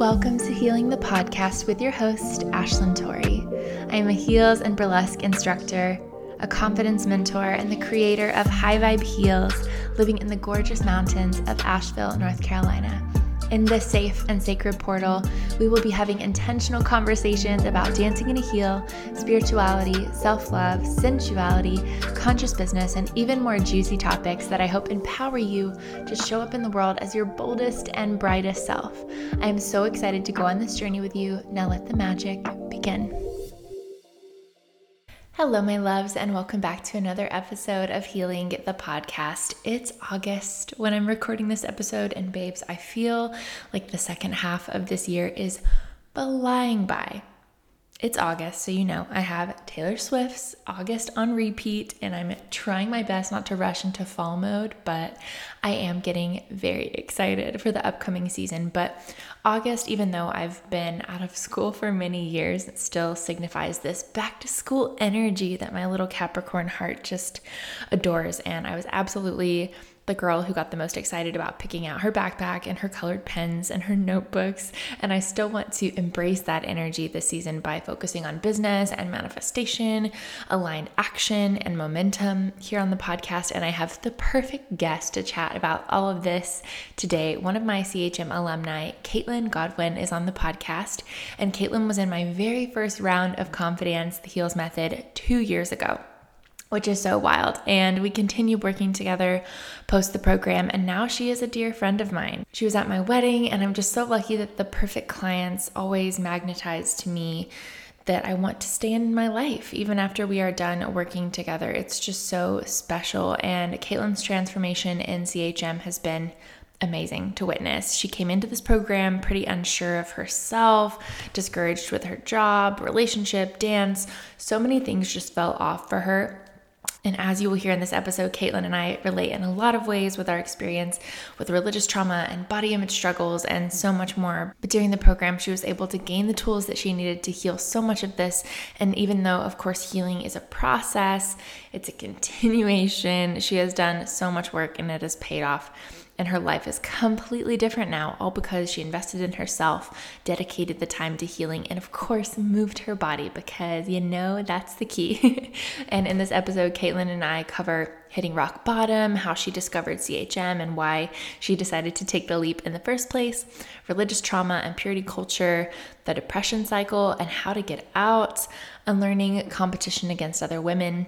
Welcome to Healing the Podcast with your host, Ashlyn Torrey. I am a heels and burlesque instructor, a confidence mentor, and the creator of High Vibe Heels, living in the gorgeous mountains of Asheville, North Carolina. In this safe and sacred portal, we will be having intentional conversations about dancing in a heel, spirituality, self love, sensuality, conscious business, and even more juicy topics that I hope empower you to show up in the world as your boldest and brightest self. I am so excited to go on this journey with you. Now let the magic begin. Hello, my loves, and welcome back to another episode of Healing the Podcast. It's August when I'm recording this episode, and babes, I feel like the second half of this year is flying by. It's August, so you know I have Taylor Swift's August on repeat, and I'm trying my best not to rush into fall mode, but I am getting very excited for the upcoming season. But August, even though I've been out of school for many years, it still signifies this back to school energy that my little Capricorn heart just adores. And I was absolutely the girl who got the most excited about picking out her backpack and her colored pens and her notebooks. And I still want to embrace that energy this season by focusing on business and manifestation, aligned action, and momentum here on the podcast. And I have the perfect guest to chat about all of this today. One of my CHM alumni, Caitlin Godwin, is on the podcast. And Caitlin was in my very first round of confiDANCE, the Heels Method, two years ago which is so wild. And we continue working together post the program. And now she is a dear friend of mine. She was at my wedding, and I'm just so lucky that the perfect clients always magnetize to me that I want to stay in my life even after we are done working together. It's just so special. And Caitlin's transformation in CHM has been amazing to witness. She came into this program pretty unsure of herself, discouraged with her job, relationship, dance. So many things just fell off for her. And as you will hear in this episode, Caitlin and I relate in a lot of ways with our experience with religious trauma and body image struggles and so much more. But during the program, she was able to gain the tools that she needed to heal so much of this. And even though, of course, healing is a process, it's a continuation, she has done so much work and it has paid off. And her life is completely different now, all because she invested in herself, dedicated the time to healing, and of course, moved her body because you know that's the key. and in this episode, Caitlin and I cover hitting rock bottom, how she discovered CHM and why she decided to take the leap in the first place, religious trauma and purity culture, the depression cycle, and how to get out, unlearning competition against other women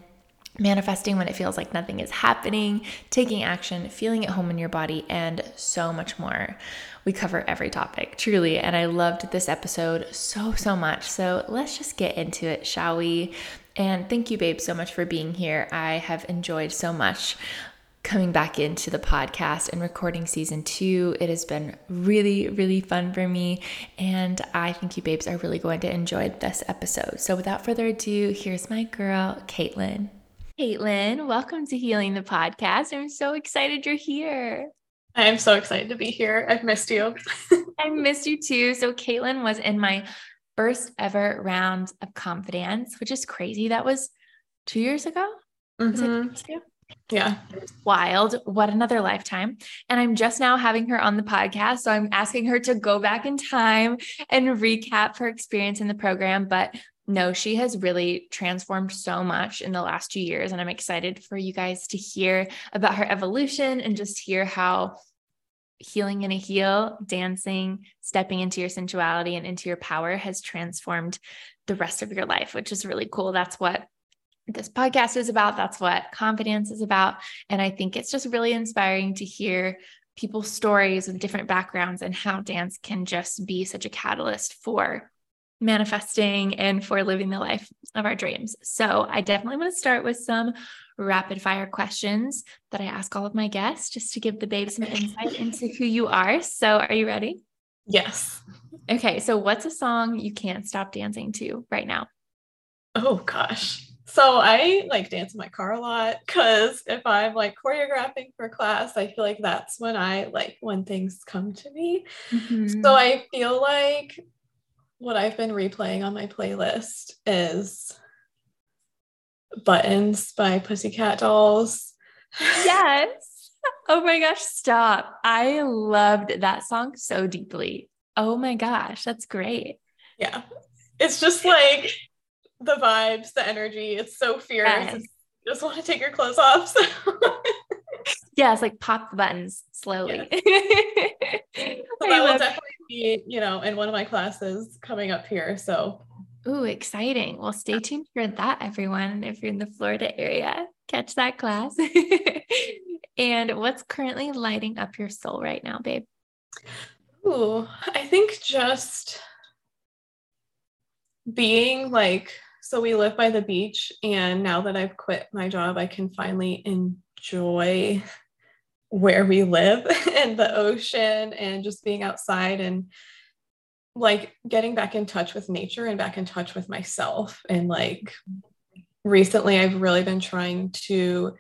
manifesting when it feels like nothing is happening, taking action, feeling at home in your body, and so much more. We cover every topic, truly. And I loved this episode so, so much. So let's just get into it, shall we? And thank you, babe, so much for being here. I have enjoyed so much coming back into the podcast and recording season two. It has been really, really fun for me. And I think you babes are really going to enjoy this episode. So without further ado, here's my girl, Caitlin. Caitlin, welcome to Healing the Podcast. I'm so excited you're here. I am so excited to be here. I've missed you. I missed you too. So, Caitlin was in my first ever round of confiDANCE, which is crazy. That was two years ago. Mm-hmm. Yeah. Wild. What another lifetime. And I'm just now having her on the podcast. So I'm asking her to go back in time and recap her experience in the program. But no, she has really transformed so much in the last two years. And I'm excited for you guys to hear about her evolution and just hear how healing in a heel, dancing, stepping into your sensuality and into your power has transformed the rest of your life, which is really cool. That's what this podcast is about. That's what confiDANCE is about. And I think it's just really inspiring to hear people's stories with different backgrounds and how dance can just be such a catalyst for manifesting and for living the life of our dreams. So, I definitely want to start with some rapid fire questions that I ask all of my guests just to give the babe some insight into who you are. So, are you ready? Yes. Okay. So, what's a song you can't stop dancing to right now? Oh, gosh. So I like dance in my car a lot because if I'm like choreographing for class, I feel like that's when I like when things come to me. Mm-hmm. So I feel like what I've been replaying on my playlist is Buttons by Pussycat Dolls. Yes. Oh my gosh, stop. I loved that song so deeply. Oh my gosh, that's great. Yeah. It's just like the vibes, the energy. It's so fierce. Yes. You just want to take your clothes off. So. yeah, it's like pop the buttons slowly. Yes. will definitely be, you know, in one of my classes coming up here. So Ooh, exciting. Well, stay tuned for that, everyone. If you're in the Florida area, catch that class. and what's currently lighting up your soul right now, babe? Ooh, I think just being like, so we live by the beach, and now that I've quit my job, I can finally enjoy where we live and the ocean and just being outside and like getting back in touch with nature and back in touch with myself. And like recently, I've really been trying to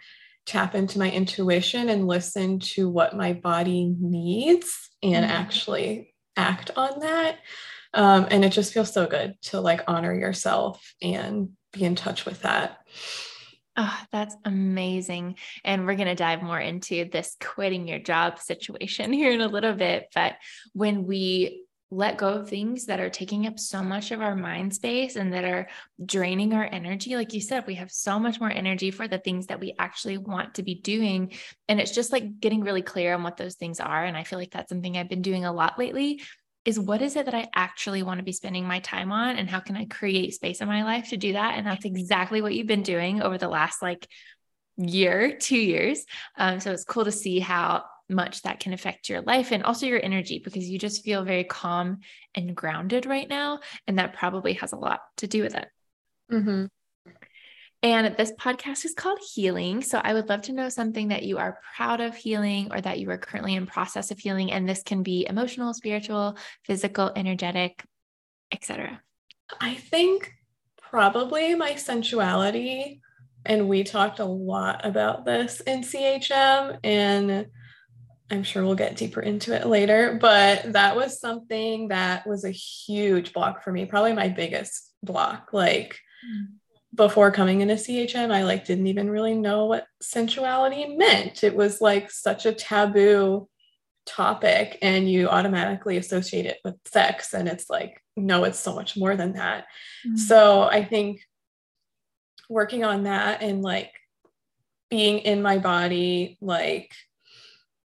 tap into my intuition and listen to what my body needs and mm-hmm. actually act on that. Um, and it just feels so good to like honor yourself and be in touch with that. Oh, that's amazing. And we're going to dive more into this quitting your job situation here in a little bit. But when we let go of things that are taking up so much of our mind space and that are draining our energy. Like you said, we have so much more energy for the things that we actually want to be doing. And it's just like getting really clear on what those things are. And I feel like that's something I've been doing a lot lately is what is it that I actually want to be spending my time on? And how can I create space in my life to do that? And that's exactly what you've been doing over the last like year, two years. Um, so it's cool to see how much that can affect your life and also your energy because you just feel very calm and grounded right now. And that probably has a lot to do with it. Mm-hmm. And this podcast is called Healing. So I would love to know something that you are proud of healing or that you are currently in process of healing. And this can be emotional, spiritual, physical, energetic, etc. I think probably my sensuality. And we talked a lot about this in CHM. And I'm sure we'll get deeper into it later, but that was something that was a huge block for me, probably my biggest block. Like mm. Before coming into CHM, I like didn't even really know what sensuality meant. It was like such a taboo topic and you automatically associate it with sex and it's like no, it's so much more than that. Mm. So I think working on that and like being in my body like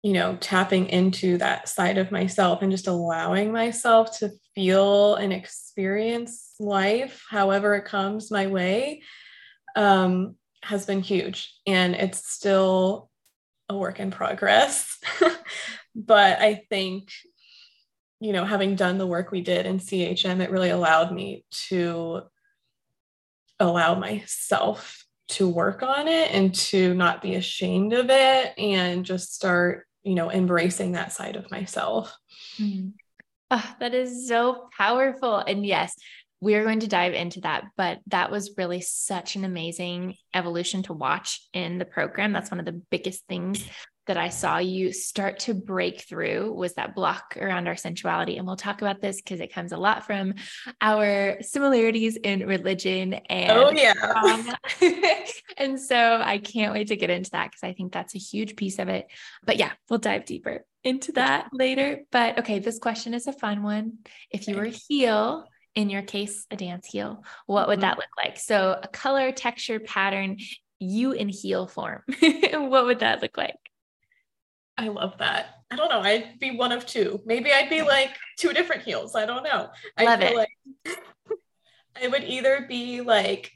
you know, tapping into that side of myself and just allowing myself to feel and experience life however it comes my way um, has been huge. And it's still a work in progress. but I think, you know, having done the work we did in CHM, it really allowed me to allow myself to work on it and to not be ashamed of it and just start you know, embracing that side of myself. Mm-hmm. Oh, that is so powerful. And yes, we are going to dive into that, but that was really such an amazing evolution to watch in the program. That's one of the biggest things that I saw you start to break through was that block around our sensuality. And we'll talk about this because it comes a lot from our similarities in religion and oh yeah. and so I can't wait to get into that because I think that's a huge piece of it. But yeah, we'll dive deeper into that later. But okay, this question is a fun one. If you were heel, in your case, a dance heel, what would mm-hmm. that look like? So a color, texture, pattern, you in heel form. what would that look like? I love that. I don't know. I'd be one of two. Maybe I'd be like two different heels. I don't know. Love I it. Like I would either be like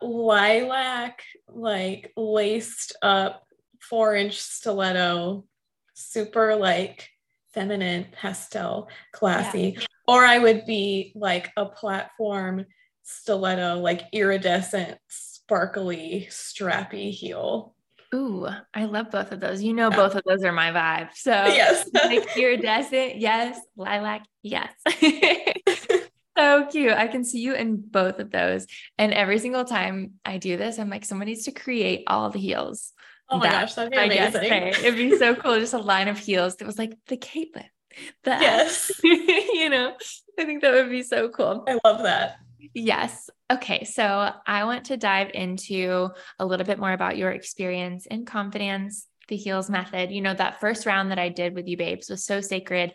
lilac, like laced up four inch stiletto, super like feminine, pastel, classy, yeah. or I would be like a platform stiletto, like iridescent, sparkly, strappy heel. Ooh, I love both of those. You know, yeah. both of those are my vibe. So yes, like iridescent, yes. Lilac, yes. so cute. I can see you in both of those. And every single time I do this, I'm like, someone needs to create all the heels. Oh my that, gosh, that'd be amazing. Guess, It'd be so cool. Just a line of heels that was like the Caitlin. The yes. you know, I think that would be so cool. I love that. Yes. Okay. So I want to dive into a little bit more about your experience in confiDANCE, the heels method. You know, that first round that I did with you, babes, was so sacred.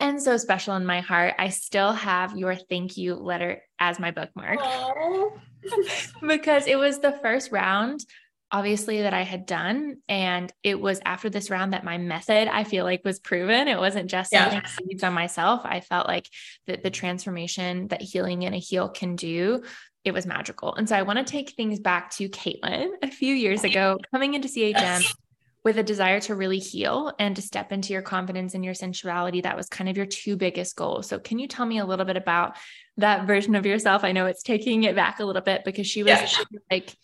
and so special in my heart. I still have your thank you letter as my bookmark because it was the first round obviously that I had done. And it was after this round that my method, I feel like was proven. It wasn't just yeah. seeds on myself. I felt like that the transformation that healing in a heel can do, it was magical. And so I want to take things back to Caitlin a few years ago, coming into CHM. With a desire to really heal and to step into your confidence and your sensuality, that was kind of your two biggest goals. So, can you tell me a little bit about that version of yourself? I know it's taking it back a little bit because she was yeah. like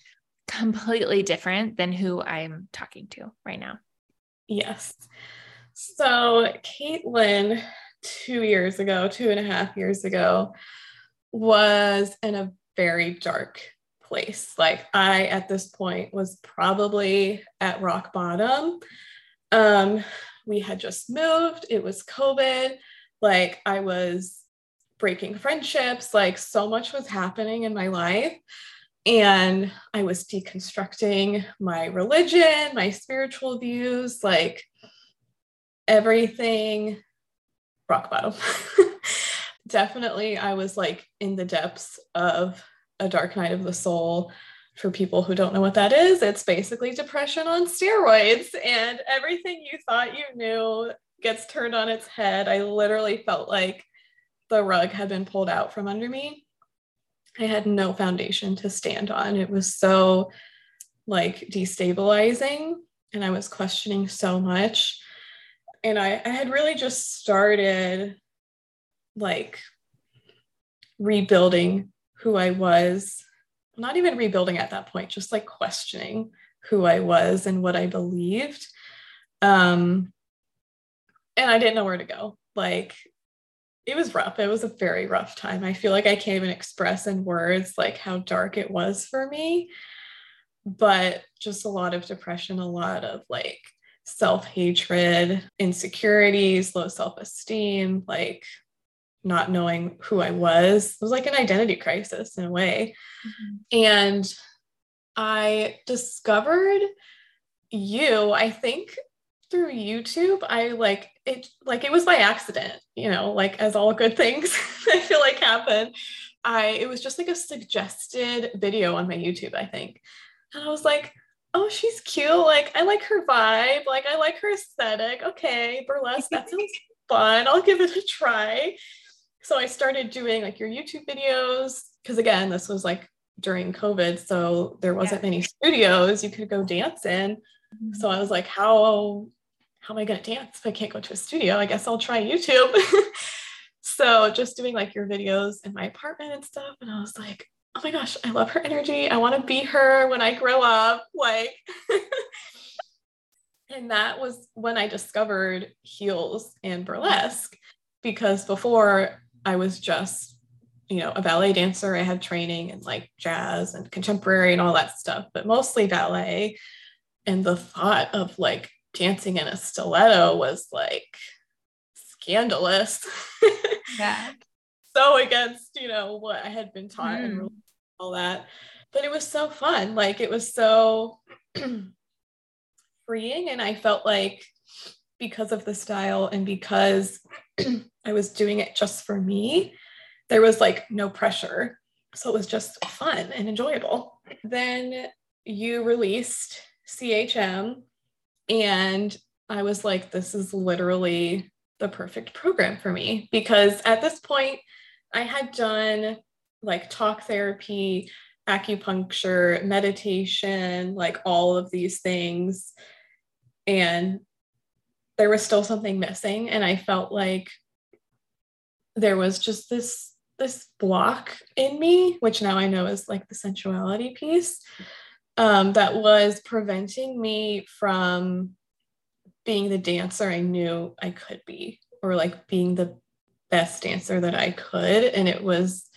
completely different than who I'm talking to right now. Yes. So, Caitlin, two years ago, two and a half years ago, was in a very dark place. Like, I, at this point, was probably at rock bottom. Um, we had just moved, it was COVID. Like, I was breaking friendships, like, so much was happening in my life. And I was deconstructing my religion, my spiritual views, like everything rock bottom. Definitely, I was like in the depths of a dark night of the soul. For people who don't know what that is, it's basically depression on steroids, and everything you thought you knew gets turned on its head. I literally felt like the rug had been pulled out from under me. I had no foundation to stand on. It was so like destabilizing and I was questioning so much. And I, I had really just started like rebuilding who I was, not even rebuilding at that point, just like questioning who I was and what I believed. Um, and I didn't know where to go. Like it was rough. It was a very rough time. I feel like I can't even express in words like how dark it was for me. But just a lot of depression, a lot of like self hatred, insecurities, low self esteem, like not knowing who I was. It was like an identity crisis in a way. Mm-hmm. And I discovered you, I think through YouTube, I like it like it was by accident, you know, like as all good things I feel like happen. I it was just like a suggested video on my YouTube, I think. And I was like, oh, she's cute. Like I like her vibe. Like I like her aesthetic. Okay, burlesque, that sounds fun. I'll give it a try. So I started doing like your YouTube videos because again, this was like during COVID, so there wasn't yeah. many studios you could go dance in. Mm-hmm. So I was like, how how am I going to dance if I can't go to a studio? I guess I'll try YouTube. so just doing like your videos in my apartment and stuff. And I was like, oh my gosh, I love her energy. I want to be her when I grow up. Like, and that was when I discovered heels and burlesque because before I was just, you know, a ballet dancer. I had training in like jazz and contemporary and all that stuff, but mostly ballet. And the thought of like dancing in a stiletto was like scandalous. Yeah. so against, you know, what I had been taught mm. and all that. But it was so fun. Like it was so freeing. And I felt like because of the style and because I was doing it just for me, there was like no pressure. So it was just fun and enjoyable. Then you released CHM and I was like, this is literally the perfect program for me because at this point, I had done like talk therapy, acupuncture, meditation, like all of these things. And there was still something missing. And I felt like there was just this this block in me, which now I know is like the sensuality piece um, that was preventing me from being the dancer I knew I could be, or like being the best dancer that I could. And it was,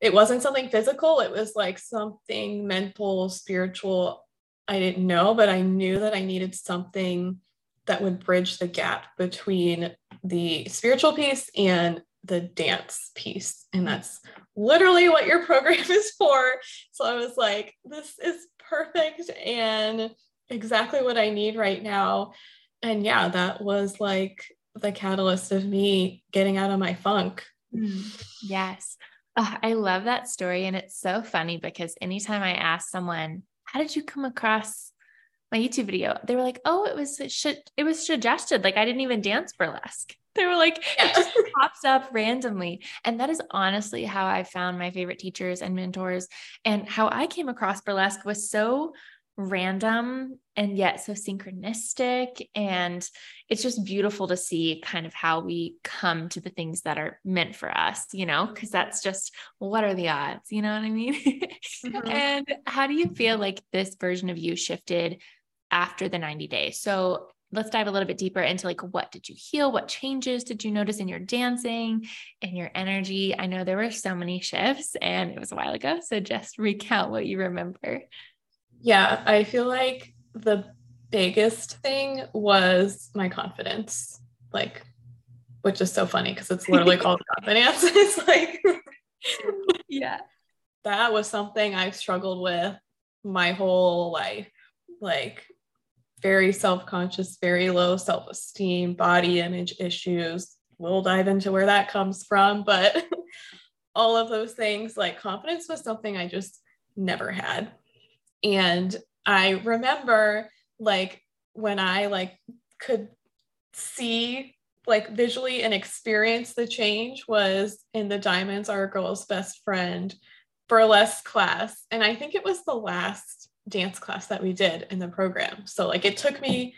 it wasn't something physical, it was like something mental, spiritual. I didn't know, but I knew that I needed something that would bridge the gap between the spiritual piece and the dance piece. And that's literally what your program is for. So I was like, this is perfect and exactly what I need right now. And yeah, that was like the catalyst of me getting out of my funk. Mm, yes. Oh, I love that story. And it's so funny because anytime I ask someone, how did you come across my YouTube video? They were like, oh, it was, it was suggested. Like I didn't even dance burlesque. They were like, yeah. it just pops up randomly. And that is honestly how I found my favorite teachers and mentors. And how I came across burlesque was so random and yet so synchronistic. And it's just beautiful to see kind of how we come to the things that are meant for us, you know, because that's just what are the odds? You know what I mean? mm-hmm. And how do you feel like this version of you shifted after the 90 days? So let's dive a little bit deeper into like what did you heal what changes did you notice in your dancing and your energy i know there were so many shifts and it was a while ago so just recount what you remember yeah, I feel like the biggest thing was my confidence. Like, which is so funny because it's literally called confiDANCE. it's like, yeah, that was something I've struggled with my whole life. Like, very self conscious, very low self esteem, body image issues. We'll dive into where that comes from. But all of those things, like, confidence was something I just never had and i remember like when i like could see like visually and experience the change was in the diamonds are a girl's best friend burlesque class and i think it was the last dance class that we did in the program so like it took me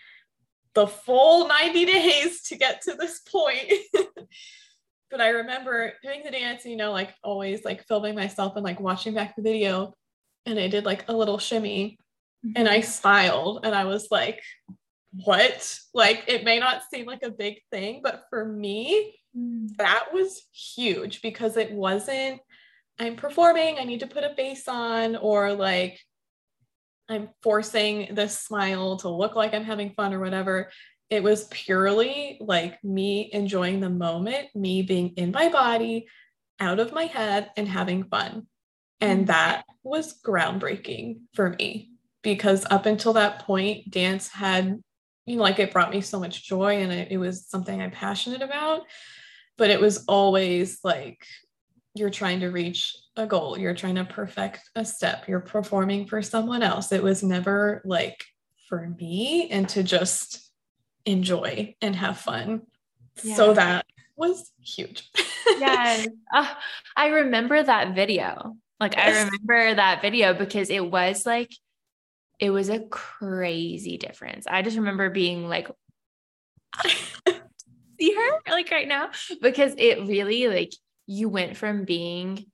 the full 90 days to get to this point but i remember doing the dance you know like always like filming myself and like watching back the video and I did like a little shimmy mm-hmm. and I smiled and I was like, what? Like it may not seem like a big thing, but for me, mm. that was huge because it wasn't, I'm performing, I need to put a face on, or like I'm forcing this smile to look like I'm having fun or whatever. It was purely like me enjoying the moment, me being in my body, out of my head, and having fun. And mm. that was groundbreaking for me because up until that point, dance had, you know, like it brought me so much joy and it, it was something I'm passionate about. But it was always like you're trying to reach a goal, you're trying to perfect a step, you're performing for someone else. It was never like for me and to just enjoy and have fun. Yeah. So that was huge. yes. Uh, I remember that video. Like yes. I remember that video because it was like it was a crazy difference. I just remember being like see her like right now because it really like you went from being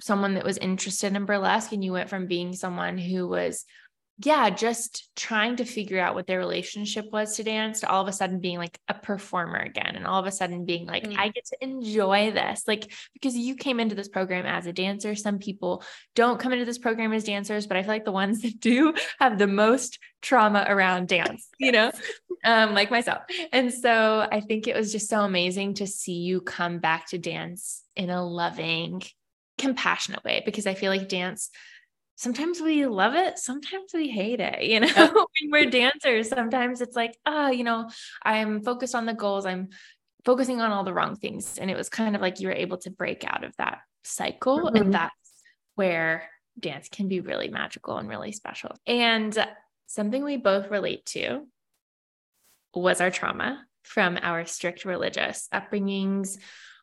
someone that was interested in burlesque and you went from being someone who was yeah, just trying to figure out what their relationship was to dance to all of a sudden being like a performer again and all of a sudden being like, mm-hmm. I get to enjoy this. Like, because you came into this program as a dancer. Some people don't come into this program as dancers, but I feel like the ones that do have the most trauma around dance, you know, um, like myself. And so I think it was just so amazing to see you come back to dance in a loving, compassionate way because I feel like dance sometimes we love it, sometimes we hate it. You know, when we're dancers, sometimes it's like, oh, you know, I'm focused on the goals, I'm focusing on all the wrong things. And it was kind of like you were able to break out of that cycle. Mm-hmm. And that's where dance can be really magical and really special. And something we both relate to was our trauma from our strict religious upbringings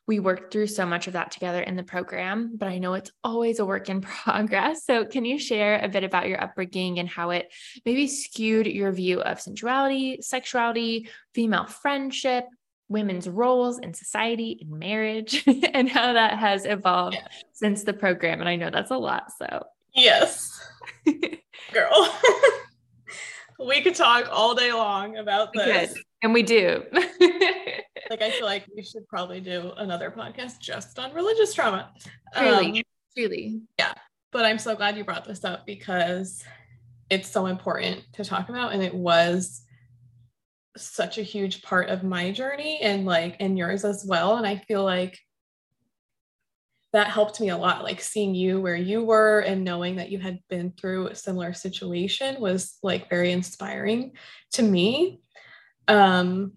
we worked through so much of that together in the program, but I know it's always a work in progress. So, can you share a bit about your upbringing and how it maybe skewed your view of sensuality, sexuality, female friendship, women's roles in society, in marriage, and how that has evolved yeah. since the program? And I know that's a lot. So, yes, girl. We could talk all day long about this. And we do. like I feel like we should probably do another podcast just on religious trauma. Really, um, truly. Yeah. But I'm so glad you brought this up because it's so important to talk about. And it was such a huge part of my journey and like and yours as well. And I feel like that helped me a lot. Like seeing you where you were and knowing that you had been through a similar situation was like very inspiring to me um,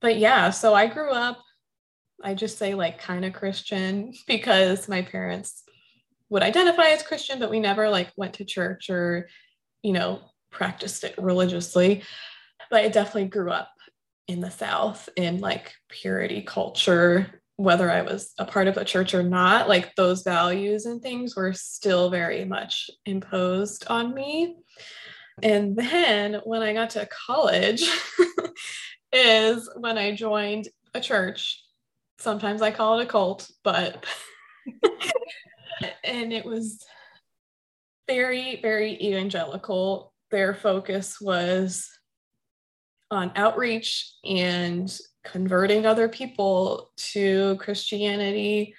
but yeah, so I grew up, I just say like kind of Christian because my parents would identify as Christian, but we never like went to church or, you know, practiced it religiously. But I definitely grew up in the South in like purity culture, whether I was a part of a church or not, like those values and things were still very much imposed on me. And then when I got to college, is when I joined a church. Sometimes I call it a cult, but and it was very, very evangelical. Their focus was on outreach and converting other people to Christianity,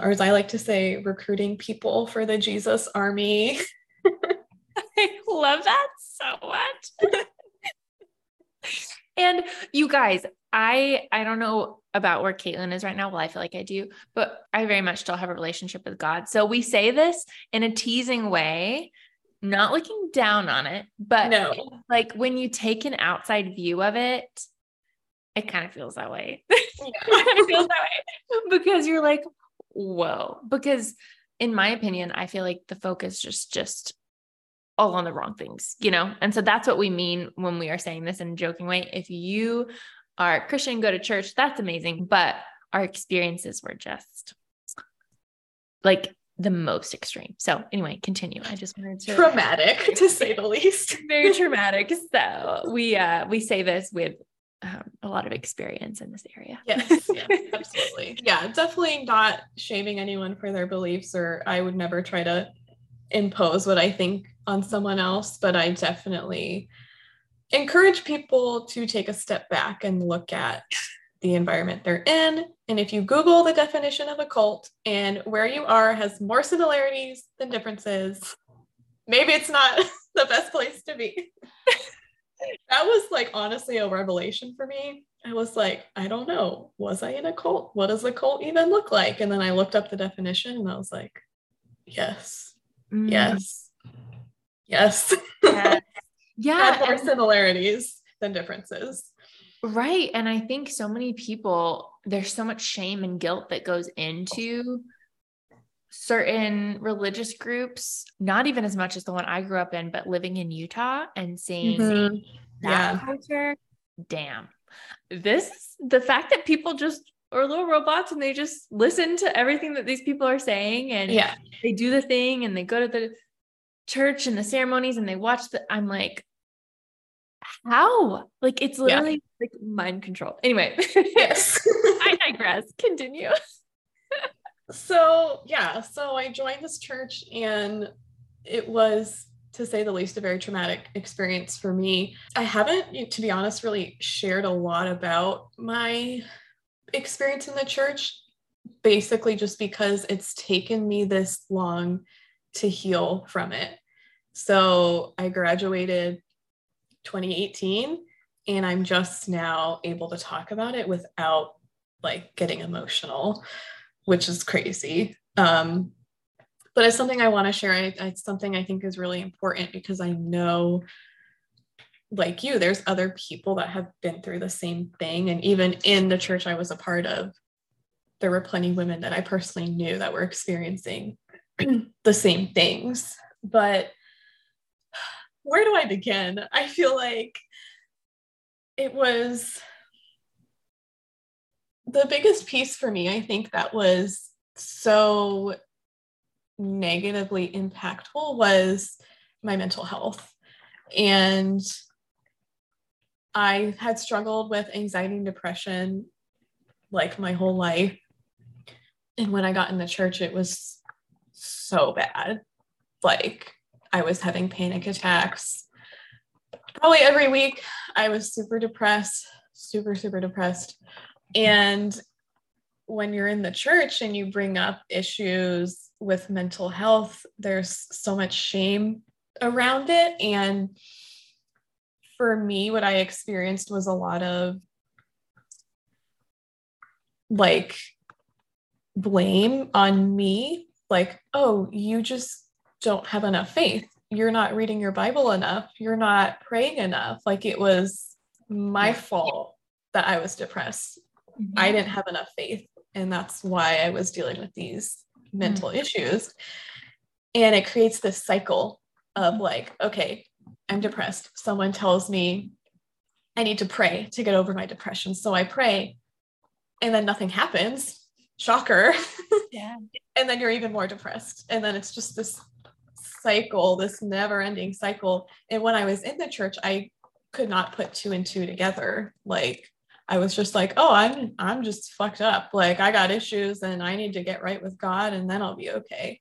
or as I like to say, recruiting people for the Jesus army. I love that so much. and you guys, I I don't know about where Caitlin is right now. Well, I feel like I do, but I very much still have a relationship with God. So we say this in a teasing way, not looking down on it, but no. like when you take an outside view of it, it kind of feels that way. Yeah. it feels that way because you're like, whoa. Because in my opinion, I feel like the focus just just all on the wrong things, you know? And so that's what we mean when we are saying this in a joking way. If you are Christian, go to church, that's amazing. But our experiences were just like the most extreme. So anyway, continue. I just wanted to traumatic to say the least. Very traumatic. So we uh we say this with um, a lot of experience in this area. Yes, yeah, absolutely. Yeah, definitely not shaming anyone for their beliefs, or I would never try to impose what I think on someone else, but I definitely encourage people to take a step back and look at the environment they're in. And if you Google the definition of a cult and where you are has more similarities than differences, maybe it's not the best place to be. that was like honestly a revelation for me. I was like, I don't know. Was I in a cult? What does a cult even look like? And then I looked up the definition and I was like, yes, mm. yes, yes. yes. Yeah. more similarities than differences. Right. And I think so many people, there's so much shame and guilt that goes into certain religious groups, not even as much as the one I grew up in, but living in Utah and seeing mm-hmm. that yeah. culture. Damn. This, the fact that people just are little robots and they just listen to everything that these people are saying and yeah. they do the thing and they go to the church and the ceremonies and they watch the I'm like how? Like it's literally yeah. like mind control. Anyway, yes. I digress. Continue. So, yeah, so I joined this church and it was to say the least a very traumatic experience for me. I haven't to be honest really shared a lot about my experience in the church basically just because it's taken me this long to heal from it. So I graduated 2018 and I'm just now able to talk about it without like getting emotional, which is crazy. Um, but it's something I want to share. It's something I think is really important because I know, like you, there's other people that have been through the same thing. And even in the church I was a part of, there were plenty of women that I personally knew that were experiencing the same things. But where do I begin? I feel like it was the biggest piece for me, I think that was so negatively impactful was my mental health. And I had struggled with anxiety and depression like my whole life. And when I got in the church, it was so bad. Like I was having panic attacks. Probably every week, I was super depressed, super, super depressed. And when you're in the church and you bring up issues with mental health, there's so much shame around it. And for me, what I experienced was a lot of like blame on me like, oh, you just don't have enough faith. You're not reading your Bible enough. You're not praying enough. Like it was my fault that I was depressed. Mm-hmm. I didn't have enough faith. And that's why I was dealing with these mental mm-hmm. issues. And it creates this cycle of mm-hmm. like, okay, I'm depressed. Someone tells me I need to pray to get over my depression. So I pray and then nothing happens. Shocker. Yeah. and then you're even more depressed. And then it's just this cycle, this never ending cycle. And when I was in the church, I could not put two and two together. Like I was just like, oh, I'm I'm just fucked up. Like I got issues and I need to get right with God and then I'll be okay.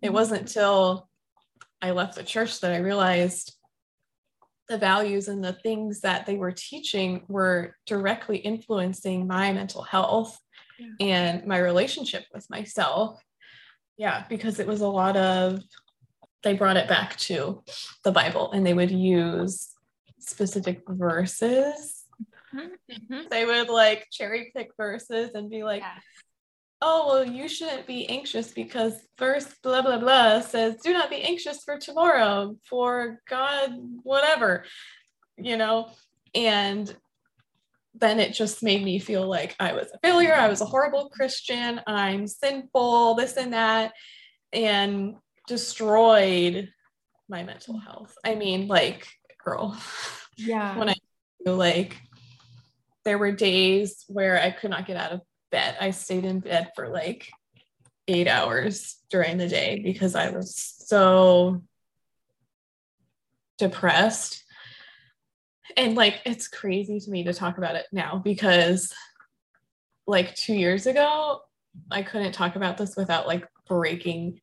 It mm-hmm. wasn't till I left the church that I realized the values and the things that they were teaching were directly influencing my mental health yeah. and my relationship with myself. Yeah, because it was a lot of, they brought it back to the Bible and they would use specific verses. Mm-hmm. They would like cherry pick verses and be like, yeah oh, well, you shouldn't be anxious because verse blah, blah, blah says, do not be anxious for tomorrow, for God, whatever, you know? And then it just made me feel like I was a failure. I was a horrible Christian. I'm sinful, this and that, and destroyed my mental health. I mean, like, girl. Yeah. When I like, there were days where I could not get out of bed. I stayed in bed for like eight hours during the day because I was so depressed. And like, it's crazy to me to talk about it now because like two years ago, I couldn't talk about this without like breaking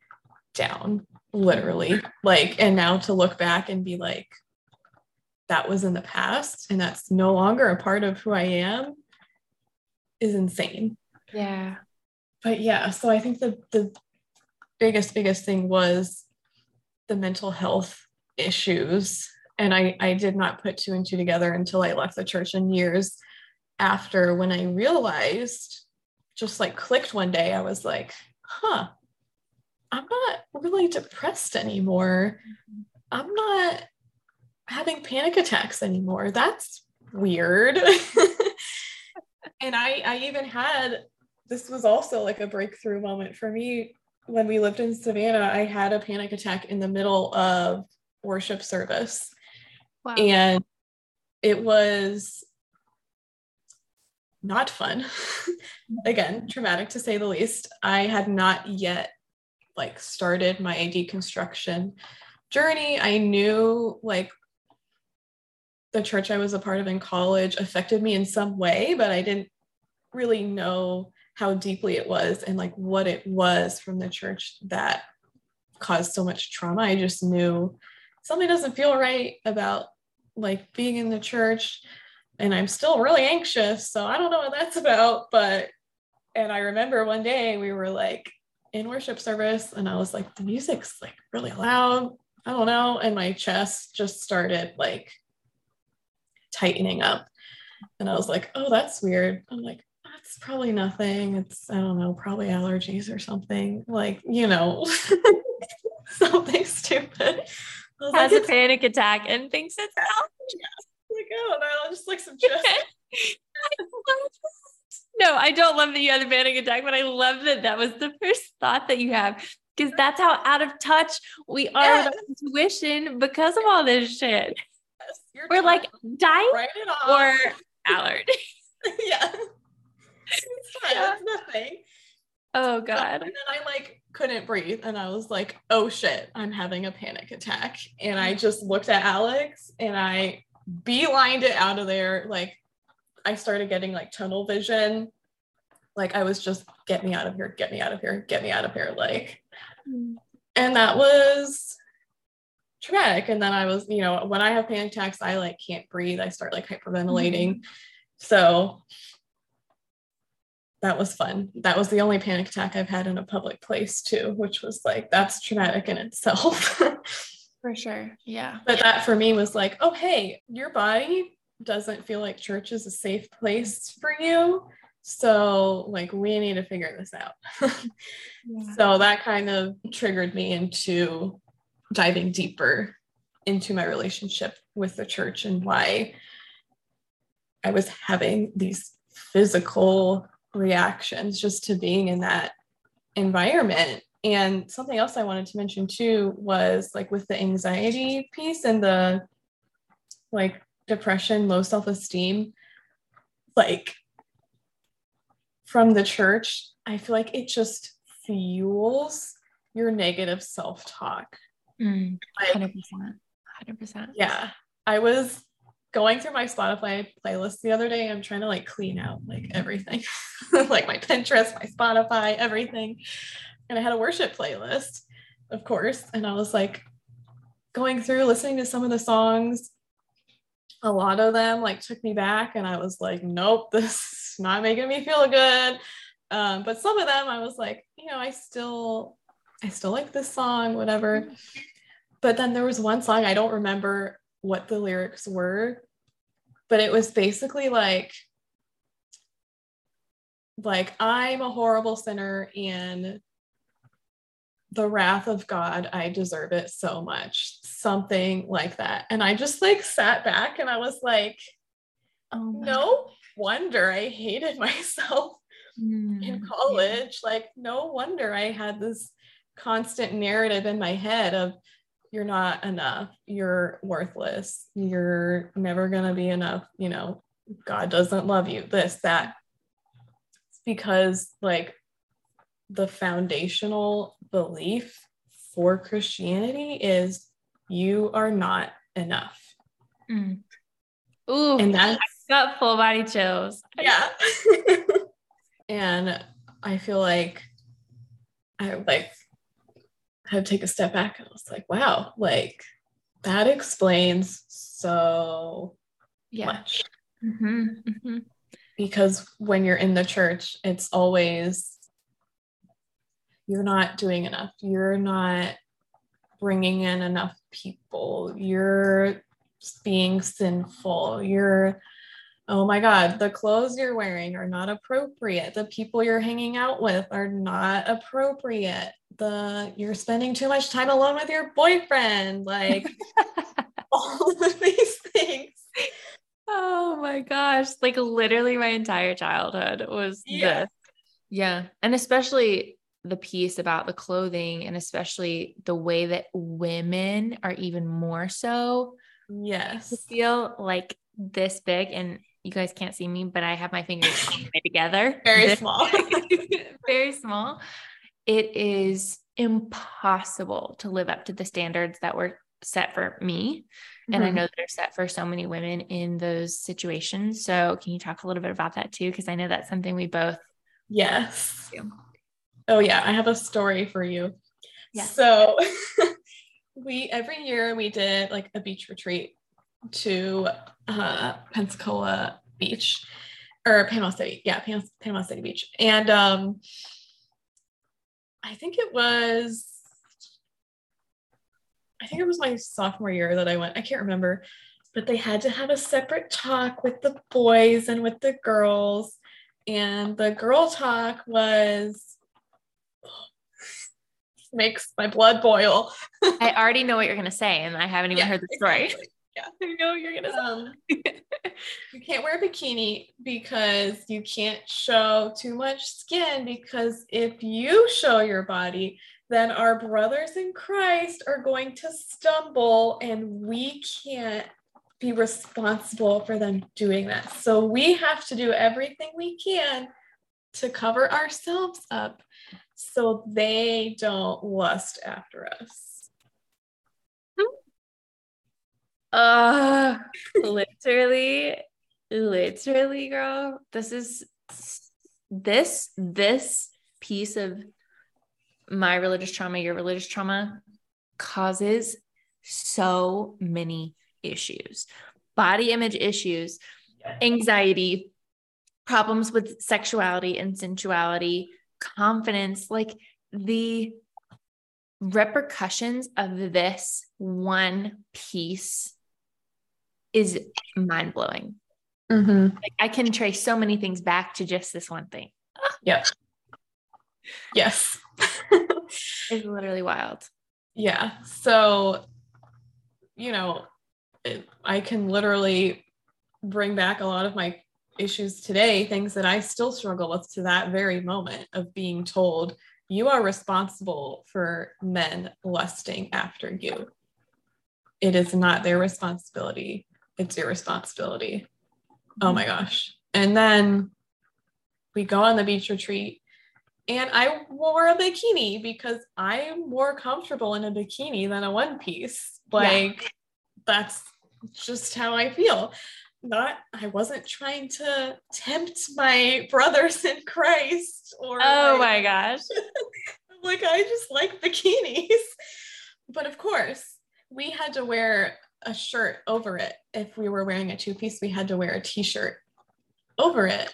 down, literally. Like, and now to look back and be like, that was in the past and that's no longer a part of who I am is insane. Yeah. But yeah, so I think the the biggest biggest thing was the mental health issues and I I did not put two and two together until I left the church in years after when I realized just like clicked one day I was like, "Huh. I'm not really depressed anymore. Mm-hmm. I'm not having panic attacks anymore. That's weird." and I I even had this was also like a breakthrough moment for me when we lived in Savannah. I had a panic attack in the middle of worship service. Wow. And it was not fun. Again, traumatic to say the least. I had not yet like started my deconstruction journey. I knew like the church I was a part of in college affected me in some way, but I didn't really know how deeply it was and like what it was from the church that caused so much trauma. I just knew something doesn't feel right about like being in the church and I'm still really anxious. So I don't know what that's about. But, and I remember one day we were like in worship service and I was like, the music's like really loud. I don't know. And my chest just started like tightening up. And I was like, oh, that's weird. I'm like, that's probably nothing. It's, I don't know, probably allergies or something. Like, you know, something stupid. Has like, a panic attack and thinks it's allergies. Like, oh no, just like some no, I don't love that you had a panic attack, but I love that that was the first thought that you have because that's how out of touch we are yes. with intuition because of all this shit. Yes, We're like dying or allergy. yeah it's fine. Yeah. It's nothing. Oh god. And then I like couldn't breathe and I was like, "Oh shit, I'm having a panic attack." And I just looked at Alex and I beelined it out of there like I started getting like tunnel vision. Like I was just get me out of here, get me out of here, get me out of here like mm. and that was traumatic and then I was, you know, when I have panic attacks, I like can't breathe. I start like hyperventilating. Mm-hmm. So that was fun. That was the only panic attack I've had in a public place too, which was like that's traumatic in itself. for sure. Yeah. But that for me was like, oh hey, your body doesn't feel like church is a safe place for you. So like we need to figure this out. yeah. So that kind of triggered me into diving deeper into my relationship with the church and why I was having these physical reactions just to being in that environment. And something else I wanted to mention too was like with the anxiety piece and the like depression, low self esteem, like from the church, I feel like it just fuels your negative self talk. Mm, 100%. 100%. Yeah. I was going through my Spotify playlist the other day. I'm trying to like clean out like everything, like my Pinterest, my Spotify, everything. And I had a worship playlist, of course. And I was like going through listening to some of the songs. A lot of them like took me back, and I was like, nope, this is not making me feel good. Um, but some of them I was like, you know, I still, I still like this song, whatever. But then there was one song I don't remember what the lyrics were, but it was basically like, like I'm a horrible sinner and the wrath of God, I deserve it so much. Something like that. And I just like sat back and I was like, oh no God. wonder I hated myself mm, in college. Yeah. Like, no wonder I had this constant narrative in my head of you're not enough, you're worthless, you're never going to be enough, you know, God doesn't love you, this, that. It's because, like, the foundational belief for Christianity is you are not enough. Mm. Ooh, and that's got full body chills. Yeah. and I feel like I like had to take a step back and I was like, wow, like that explains so yeah. much. Mm-hmm, mm-hmm. Because when you're in the church, it's always you're not doing enough. You're not bringing in enough people. You're being sinful. You're oh my God, the clothes you're wearing are not appropriate. The people you're hanging out with are not appropriate. The you're spending too much time alone with your boyfriend. Like all of these things. Oh my gosh. Like literally my entire childhood was yeah. this. Yeah. And especially the piece about the clothing and especially the way that women are even more so yes feel like this big and you guys can't see me, but I have my fingers together. Very small. very small. It is impossible to live up to the standards that were set for me. Mm-hmm. And I mm-hmm. know they're set for so many women in those situations. So, can you talk a little bit about that too? Because I know that's something we both. Yes. Do. Oh, yeah. I have a story for you. Yeah. So, we every year we did like a beach retreat to uh, Pensacola Beach or Panama City. Yeah, Pan- Panama City Beach. And um, I think it was, I think it was my sophomore year that I went. I can't remember, but they had to have a separate talk with the boys and with the girls. And the girl talk was makes my blood boil. I already know what you're gonna say, and I haven't even yeah, heard the story. Exactly yeah, I know you're gonna. Um, you can't wear a bikini because you can't show too much skin. Because if you show your body, then our brothers in Christ are going to stumble, and we can't be responsible for them doing that. So we have to do everything we can to cover ourselves up so they don't lust after us. Uh literally, literally, girl. This is this this piece of my religious trauma, your religious trauma causes so many issues. Body image issues, anxiety, problems with sexuality and sensuality, confidence, like the repercussions of this one piece is mind blowing. Mm-hmm. Like I can trace so many things back to just this one thing. Yep. Yes. it's literally wild. Yeah. So, you know, it, I can literally bring back a lot of my issues today, things that I still struggle with to that very moment of being told you are responsible for men lusting after you. It is not their responsibility, it's your responsibility. Mm-hmm. Oh my gosh. And then we go on the beach retreat and I wore a bikini because I'm more comfortable in a bikini than a one piece. Like yeah. that's just how I feel. Not I wasn't trying to tempt my brothers in Christ or Oh my gosh. like I just like bikinis. But of course, we had to wear a shirt over it. If we were wearing a two piece, we had to wear a t shirt over it.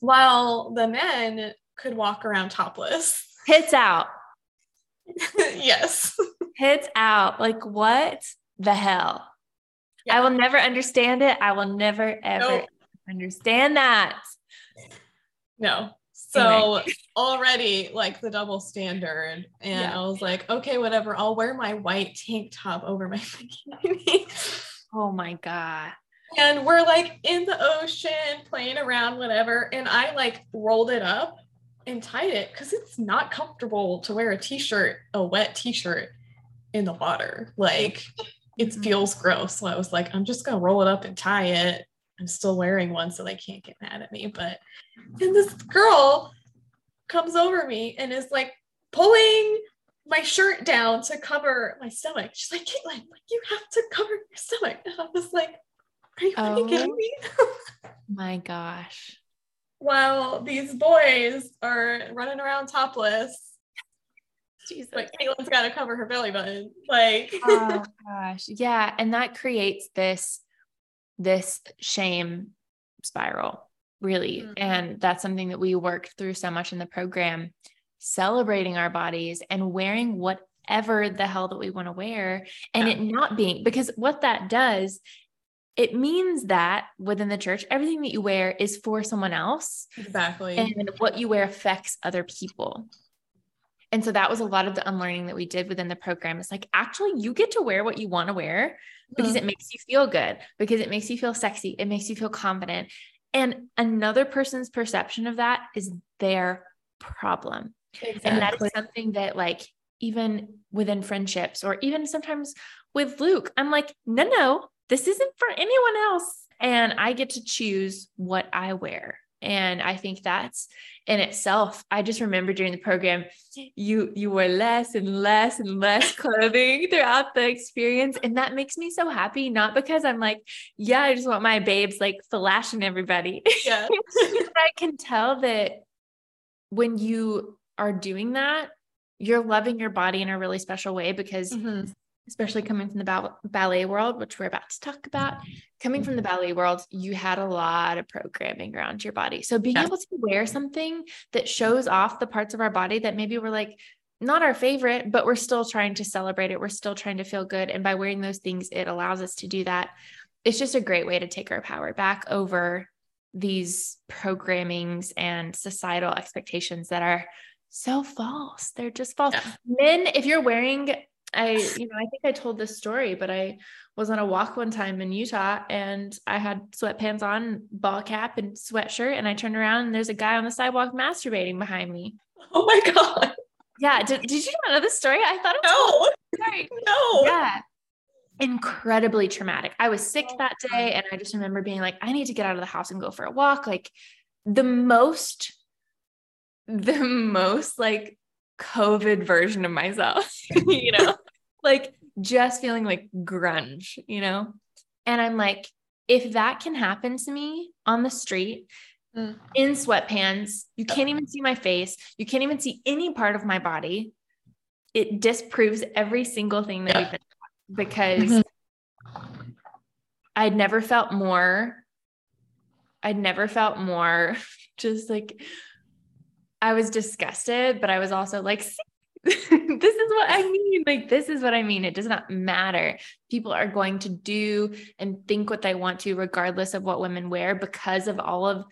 While the men could walk around topless. Hits out. yes. Hits out. Like, what the hell? Yeah. I will never understand it. I will never, ever nope. understand that. No. So already like the double standard. And yeah. I was like, okay, whatever. I'll wear my white tank top over my bikini. oh my God. And we're like in the ocean playing around, whatever. And I like rolled it up and tied it because it's not comfortable to wear a t-shirt, a wet t-shirt in the water. Like it mm-hmm. feels gross. So I was like, I'm just gonna roll it up and tie it. I'm still wearing one, so they can't get mad at me. But and this girl comes over me and is like pulling my shirt down to cover my stomach. She's like, Caitlin, like you have to cover your stomach. And I was like, Are you oh, kidding me? my gosh. While these boys are running around topless. Jesus. Like Caitlin's got to cover her belly button. Like, oh gosh, yeah, and that creates this this shame spiral really mm-hmm. and that's something that we worked through so much in the program celebrating our bodies and wearing whatever the hell that we want to wear and yeah. it not being because what that does it means that within the church everything that you wear is for someone else exactly and what you wear affects other people and so that was a lot of the unlearning that we did within the program. It's like, actually, you get to wear what you want to wear because mm-hmm. it makes you feel good, because it makes you feel sexy, it makes you feel confident. And another person's perception of that is their problem. Exactly. And that is something that, like, even within friendships or even sometimes with Luke, I'm like, no, no, this isn't for anyone else. And I get to choose what I wear. And I think that's in itself. I just remember during the program, you you wore less and less and less clothing throughout the experience. And that makes me so happy, not because I'm like, yeah, I just want my babes like flashing everybody. Yeah. I can tell that when you are doing that, you're loving your body in a really special way because mm-hmm especially coming from the ballet world, which we're about to talk about. Coming from the ballet world, you had a lot of programming around your body. So being yeah. able to wear something that shows off the parts of our body that maybe we're like, not our favorite, but we're still trying to celebrate it. We're still trying to feel good. And by wearing those things, it allows us to do that. It's just a great way to take our power back over these programmings and societal expectations that are so false. They're just false. Yeah. Men, if you're wearing I, you know, I think I told this story, but I was on a walk one time in Utah and I had sweatpants on, ball cap, and sweatshirt. And I turned around and there's a guy on the sidewalk masturbating behind me. Oh my God. Yeah. Did, did you know this story? I thought it was no. Sorry. No. Yeah. Incredibly traumatic. I was sick oh that day. And I just remember being like, I need to get out of the house and go for a walk. Like the most, the most like COVID version of myself, you know, like just feeling like grunge, you know? And I'm like, if that can happen to me on the street mm. in sweatpants, you can't even see my face, you can't even see any part of my body. It disproves every single thing that yeah. we've been because mm-hmm. I'd never felt more, I'd never felt more just like I was disgusted, but I was also like, this is what I mean. Like, this is what I mean. It does not matter. People are going to do and think what they want to, regardless of what women wear, because of all of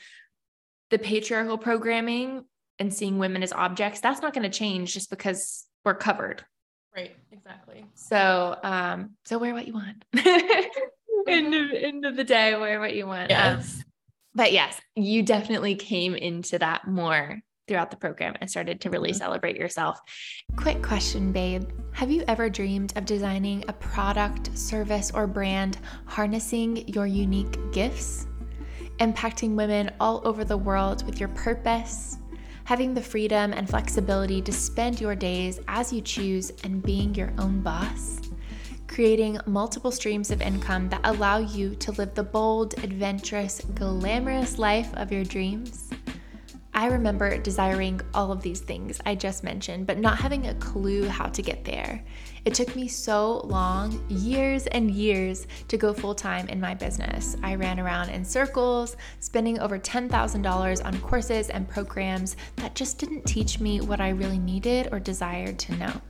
the patriarchal programming and seeing women as objects. That's not going to change just because we're covered. Right. Exactly. So, um, so wear what you want. end of end of the day, wear what you want. Yes. Um, but yes, you definitely came into that more throughout the program and started to really mm-hmm. celebrate yourself. Quick question, babe. Have you ever dreamed of designing a product, service, or brand harnessing your unique gifts? Impacting women all over the world with your purpose, having the freedom and flexibility to spend your days as you choose and being your own boss? creating multiple streams of income that allow you to live the bold, adventurous, glamorous life of your dreams? I remember desiring all of these things I just mentioned, but not having a clue how to get there. It took me so long, years and years, to go full time in my business. I ran around in circles, spending over $10,000 on courses and programs that just didn't teach me what I really needed or desired to know.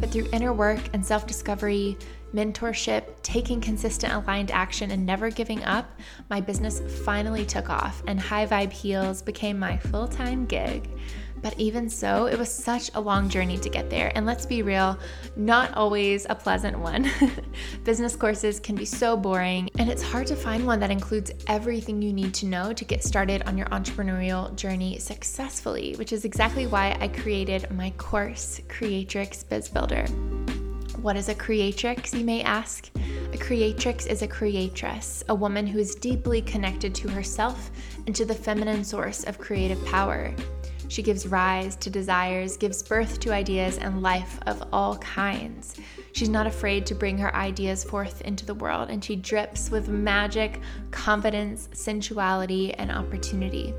But through inner work and self discovery, mentorship, taking consistent aligned action, and never giving up, my business finally took off and High Vibe Heels became my full time gig. But even so, it was such a long journey to get there. And let's be real, not always a pleasant one. Business courses can be so boring, and it's hard to find one that includes everything you need to know to get started on your entrepreneurial journey successfully, which is exactly why I created my course, Creatrix Biz Builder. What is a creatrix, you may ask? A creatrix is a creatress, a woman who is deeply connected to herself and to the feminine source of creative power. She gives rise to desires, gives birth to ideas and life of all kinds. She's not afraid to bring her ideas forth into the world, and she drips with magic, confidence, sensuality, and opportunity.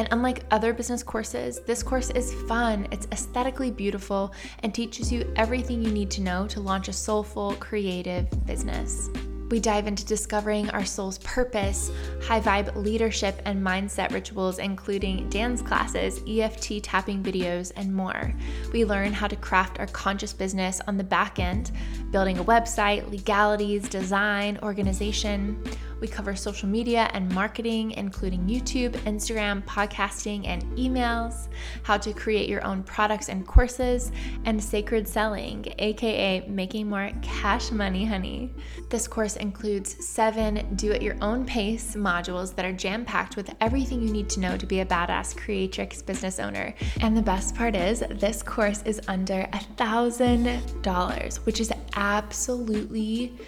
And unlike other business courses, this course is fun, it's aesthetically beautiful, and teaches you everything you need to know to launch a soulful, creative business. We dive into discovering our soul's purpose, high vibe leadership and mindset rituals, including dance classes, EFT tapping videos, and more. We learn how to craft our conscious business on the back end, building a website, legalities, design, organization. We cover social media and marketing, including YouTube, Instagram, podcasting, and emails, how to create your own products and courses, and sacred selling, aka making more cash money, honey. This course includes seven do at your own pace modules that are jam packed with everything you need to know to be a badass creatrix business owner. And the best part is, this course is under a thousand dollars, which is absolutely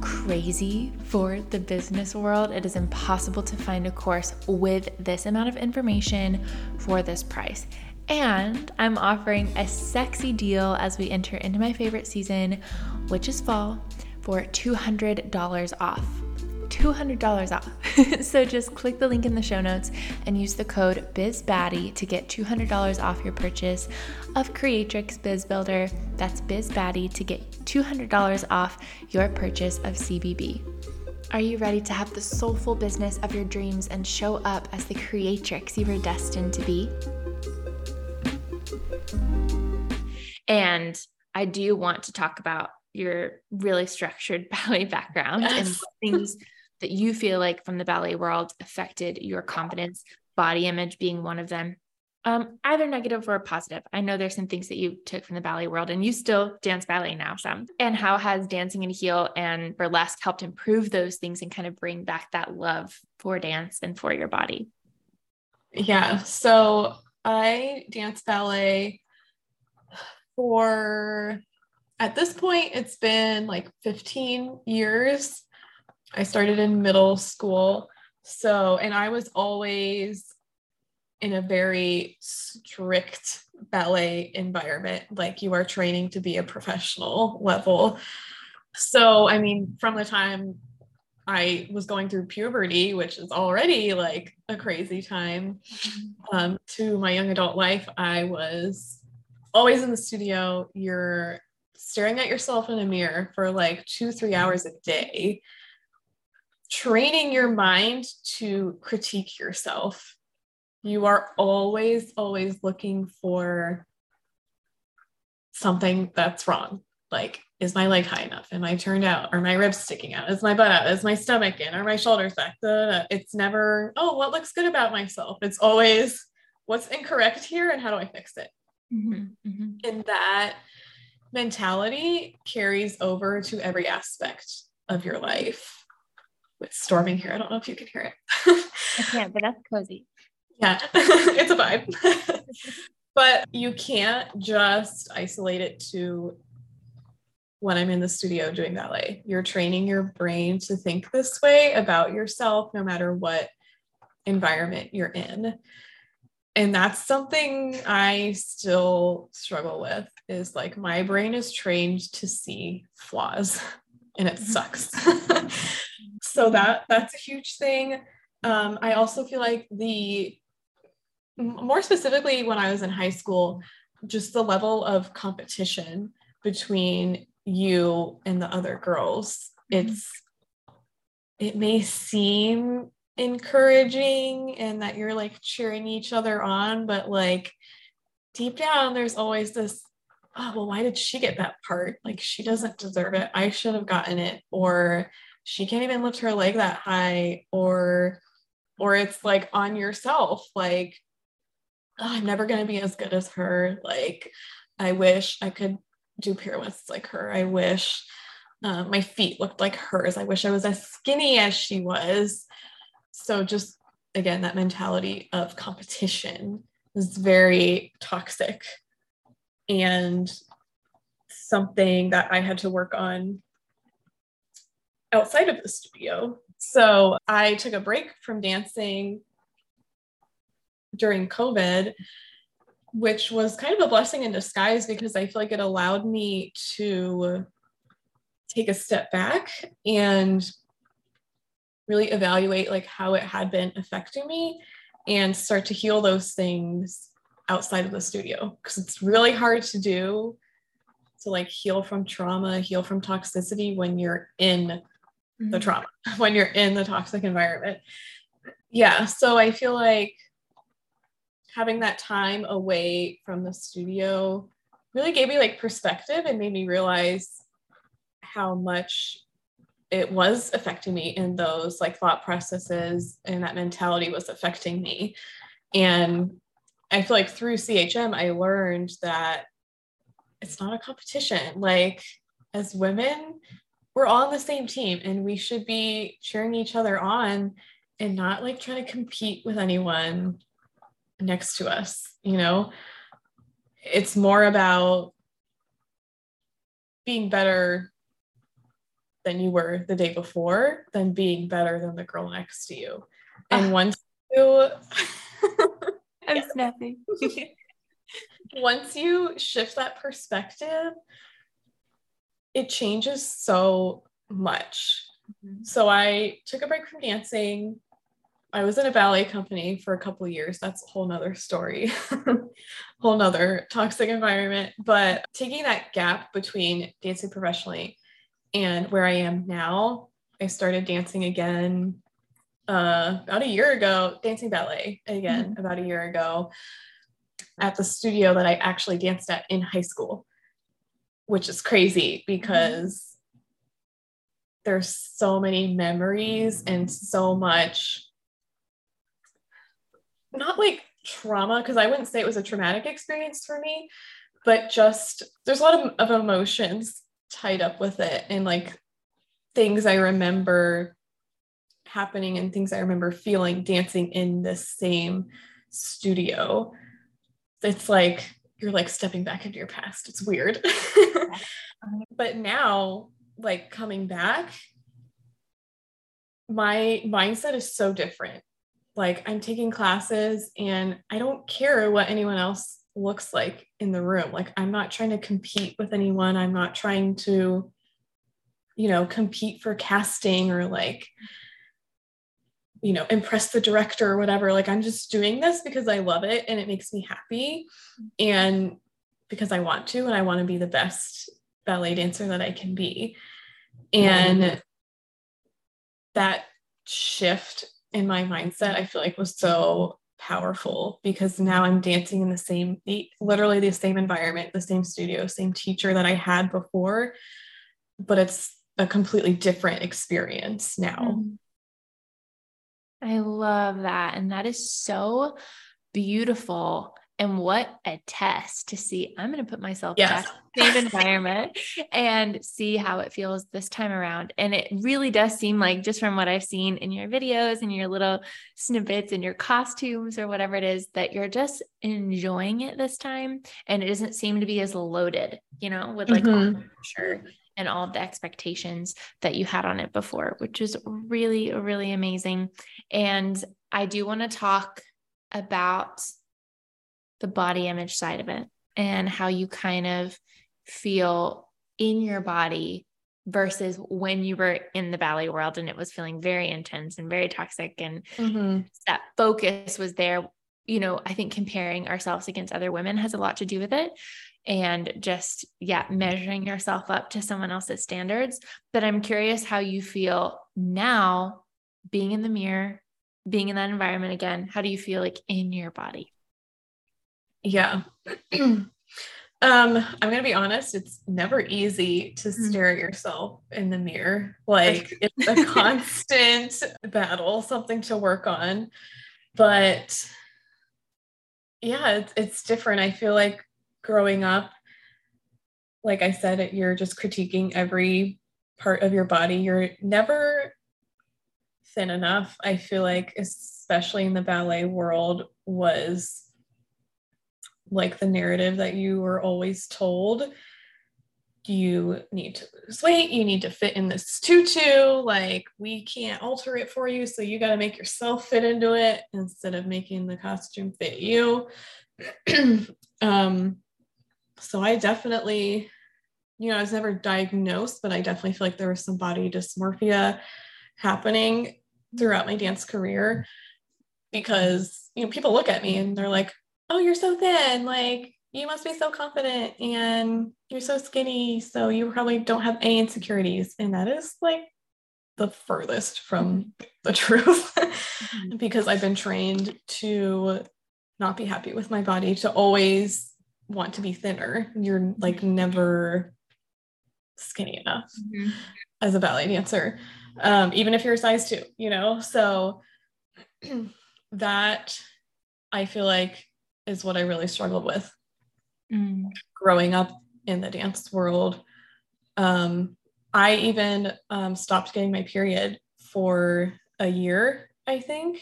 crazy for the business world. It is impossible to find a course with this amount of information for this price. And I'm offering a sexy deal as we enter into my favorite season, which is fall, for $200 off. $200 off. so just click the link in the show notes and use the code BizBaddie to get $200 off your purchase of Creatrix Biz Builder. That's BizBaddie to get $200 off your purchase of CBB. Are you ready to have the soulful business of your dreams and show up as the creatrix you were destined to be? And I do want to talk about your really structured ballet background yes. and things that you feel like from the ballet world affected your confidence, body image being one of them. Um, either negative or positive. I know there's some things that you took from the ballet world and you still dance ballet now some. And how has dancing in heel and burlesque helped improve those things and kind of bring back that love for dance and for your body? Yeah. So I dance ballet for at this point it's been like 15 years I started in middle school. So, and I was always in a very strict ballet environment, like you are training to be a professional level. So, I mean, from the time I was going through puberty, which is already like a crazy time, um, to my young adult life, I was always in the studio. You're staring at yourself in a mirror for like two, three hours a day training your mind to critique yourself. You are always, always looking for something that's wrong. Like, is my leg high enough? Am I turned out? Are my ribs sticking out? Is my butt out? Is my stomach in? Are my shoulders back? It's never, oh, what looks good about myself? It's always, what's incorrect here and how do I fix it? Mm-hmm, mm-hmm. And that mentality carries over to every aspect of your life It's storming here. I don't know if you can hear it. I can't, but that's cozy. Yeah, it's a vibe. but you can't just isolate it to when I'm in the studio doing ballet. You're training your brain to think this way about yourself, no matter what environment you're in. And that's something I still struggle with is like my brain is trained to see flaws and it sucks. so that that's a huge thing. Um, I also feel like the more specifically when I was in high school, just the level of competition between you and the other girls. Mm-hmm. It's it may seem encouraging and that you're like cheering each other on, but like deep down, there's always this, oh, well, why did she get that part? Like she doesn't deserve it. I should have gotten it. Or she can't even lift her leg that high. Or or it's like on yourself, like, oh, I'm never gonna be as good as her. Like, I wish I could do pirouettes like her. I wish uh, my feet looked like hers. I wish I was as skinny as she was. So, just again, that mentality of competition is very toxic and something that I had to work on outside of the studio. So, I took a break from dancing during COVID which was kind of a blessing in disguise because I feel like it allowed me to take a step back and really evaluate like how it had been affecting me and start to heal those things outside of the studio because it's really hard to do to like heal from trauma heal from toxicity when you're in mm-hmm. the trauma when you're in the toxic environment yeah so i feel like having that time away from the studio really gave me like perspective and made me realize how much it was affecting me in those like thought processes and that mentality was affecting me and i feel like through chm i learned that it's not a competition. Like as women we're all on the same team and we should be cheering each other on and not like trying to compete with anyone next to us you know? It's more about being better than you were the day before than being better than the girl next to you. And uh, once you i'm snapping once you shift that perspective it changes so much mm-hmm. so i took a break from dancing I was in a ballet company for a couple years. That's a whole nother story, whole nother toxic environment. But taking that gap between dancing professionally and where I am now, I started dancing again uh, about a year ago, dancing ballet again mm-hmm. about a year ago at the studio that I actually danced at in high school, which is crazy because mm-hmm. there's so many memories and so much not like trauma because I wouldn't say it was a traumatic experience for me, but just there's a lot of, of emotions tied up with it and like things I remember happening and things I remember feeling dancing in the same studio. It's like you're like stepping back into your past. It's weird. but now, like coming back, my mindset is so different like I'm taking classes and I don't care what anyone else looks like in the room. Like I'm not trying to compete with anyone. I'm not trying to, you know, compete for casting or like, you know, impress the director or whatever. Like I'm just doing this because I love it and it makes me happy and because I want to and I want to be the best ballet dancer that I can be. And that shift in my mindset, I feel like was so powerful because now I'm dancing in the same, literally the same environment, the same studio, same teacher that I had before, but it's a completely different experience now. Mm. I love that. And that is so beautiful And what a test to see. I'm going to put myself yes. in the same environment and see how it feels this time around. And it really does seem like, just from what I've seen in your videos and your little snippets and your costumes or whatever it is, that you're just enjoying it this time. And it doesn't seem to be as loaded, you know, with like mm-hmm. pressure and all of the expectations that you had on it before, which is really, really amazing. And I do want to talk about the body image side of it and how you kind of feel in your body versus when you were in the ballet world and it was feeling very intense and very toxic and mm-hmm. that focus was there you know i think comparing ourselves against other women has a lot to do with it and just yeah measuring yourself up to someone else's standards. But i'm curious how you feel now being in the mirror being in that environment again. How do you feel like in your body? Yeah. Um i'm gonna be honest it's never easy to mm-hmm. stare at yourself in the mirror. Like it's a constant battle something to work on. But yeah it's, it's different. I feel like growing up like i said you're just critiquing every part of your body you're never thin enough. I feel like, especially in the ballet world, was like the narrative that you were always told. You need to lose weight, you need to fit in this tutu, like we can't alter it for you. So you got to make yourself fit into it instead of making the costume fit you. um, so I definitely, you know, I was never diagnosed, but I definitely feel like there was some body dysmorphia happening throughout my dance career because you know people look at me and they're like oh you're so thin. Like you must be so confident and you're so skinny. So you probably don't have any insecurities. And that is like the furthest from the truth mm-hmm. because i've been trained to not be happy with my body to always want to be thinner you're like never skinny enough mm-hmm. as a ballet dancer um, even if you're a size two, you know? So that I feel like is what I really struggled with mm. growing up in the dance world. Um, I even um, stopped getting my period for a year, I think,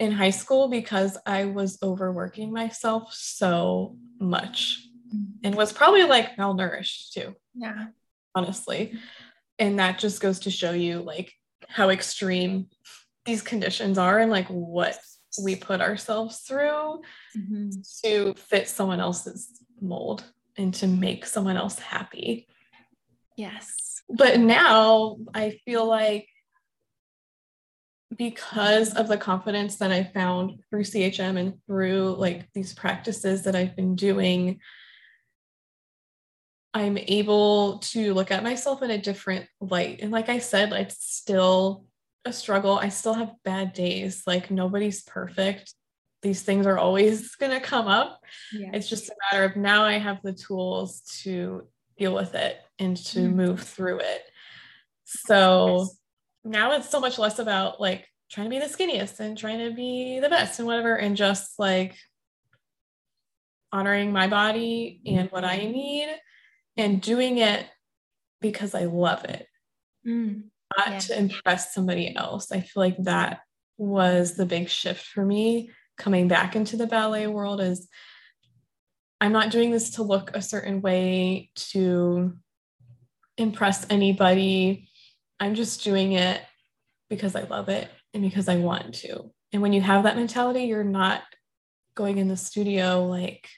in high school because I was overworking myself so much mm. and was probably like malnourished too. Yeah. Honestly and that just goes to show you like how extreme these conditions are and like what we put ourselves through mm-hmm. to fit someone else's mold and to make someone else happy. Yes. But now I feel like because of the confidence that I found through CHM and through like these practices that I've been doing, I'm able to look at myself in a different light. And like I said, it's still a struggle. I still have bad days. Like nobody's perfect. These things are always going to come up. Yeah. It's just a matter of now I have the tools to deal with it and to mm-hmm. move through it. So now it's so much less about like trying to be the skinniest and trying to be the best and whatever, and just like honoring my body and what I need and doing it because I love it, mm, not yeah. to impress somebody else. I feel like that was the big shift for me coming back into the ballet world is I'm not doing this to look a certain way to impress anybody. I'm just doing it because I love it and because I want to. And when you have that mentality, you're not going in the studio like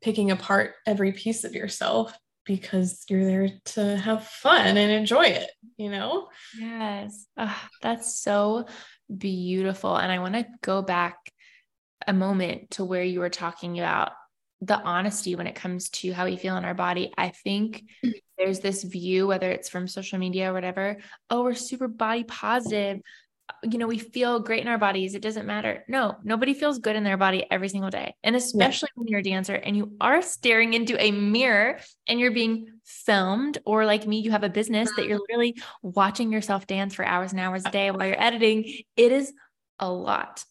picking apart every piece of yourself because you're there to have fun and enjoy it, you know? Yes. Oh, that's so beautiful. And I want to go back a moment to where you were talking about the honesty when it comes to how we feel in our body. I think mm-hmm. there's this view, whether it's from social media or whatever, oh, we're super body positive uh, you know, we feel great in our bodies. It doesn't matter. No, nobody feels good in their body every single day. And especially yeah. when you're a dancer and you are staring into a mirror and you're being filmed, or like me, you have a business that you're literally watching yourself dance for hours and hours a day while you're editing. It is a lot.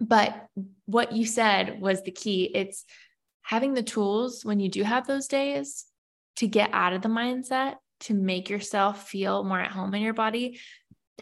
But what you said was the key. It's having the tools when you do have those days to get out of the mindset, to make yourself feel more at home in your body.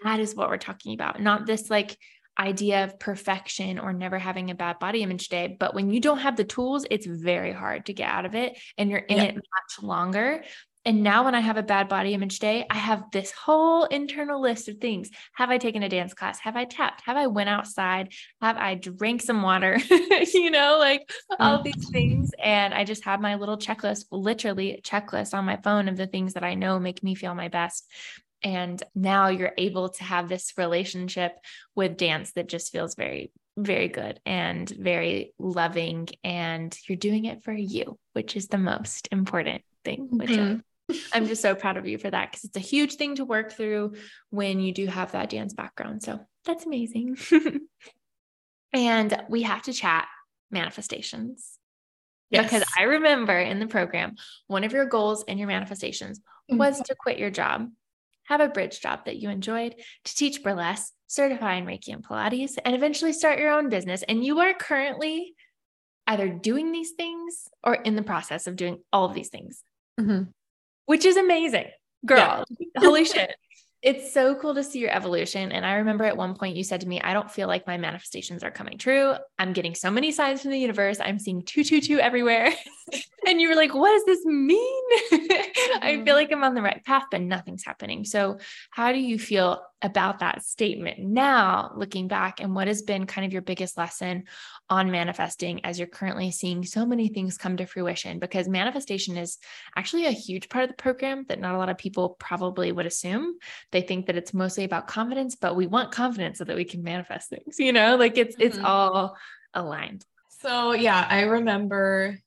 That is what we're talking about, not this like idea of perfection or never having a bad body image day. But when you don't have the tools, it's very hard to get out of it and you're in it much longer. And now when I have a bad body image day, I have this whole internal list of things. Have I taken a dance class? Have I tapped? Have I went outside? Have I drank some water? you know, like all these mm-hmm. things. And I just have my little checklist, literally checklist on my phone of the things that I know make me feel my best. And now you're able to have this relationship with dance that just feels very, very good and very loving. And you're doing it for you, which is the most important thing, which mm-hmm. I'm just so proud of you for that because it's a huge thing to work through when you do have that dance background. So that's amazing. and we have to chat manifestations. Yes. Because I remember in the program, one of your goals and your manifestations mm-hmm. was to quit your job, have a bridge job that you enjoyed, to teach burlesque, certify in Reiki and Pilates, and eventually start your own business. And you are currently either doing these things or in the process of doing all of these things. Mm-hmm which is amazing. Girl, yeah. holy shit. It's so cool to see your evolution. And I remember at one point you said to me, I don't feel like my manifestations are coming true. I'm getting so many signs from the universe. I'm seeing 222 everywhere. and you were like, what does this mean? Mm-hmm. I feel mm-hmm. like I'm on the right path, but nothing's happening. So, how do you feel about that statement now, looking back? And what has been kind of your biggest lesson on manifesting as you're currently seeing so many things come to fruition? Because manifestation is actually a huge part of the program that not a lot of people probably would assume. They think that it's mostly about confidence, but we want confidence so that we can manifest things, you know, like it's, mm-hmm. it's all aligned. So, yeah, I remember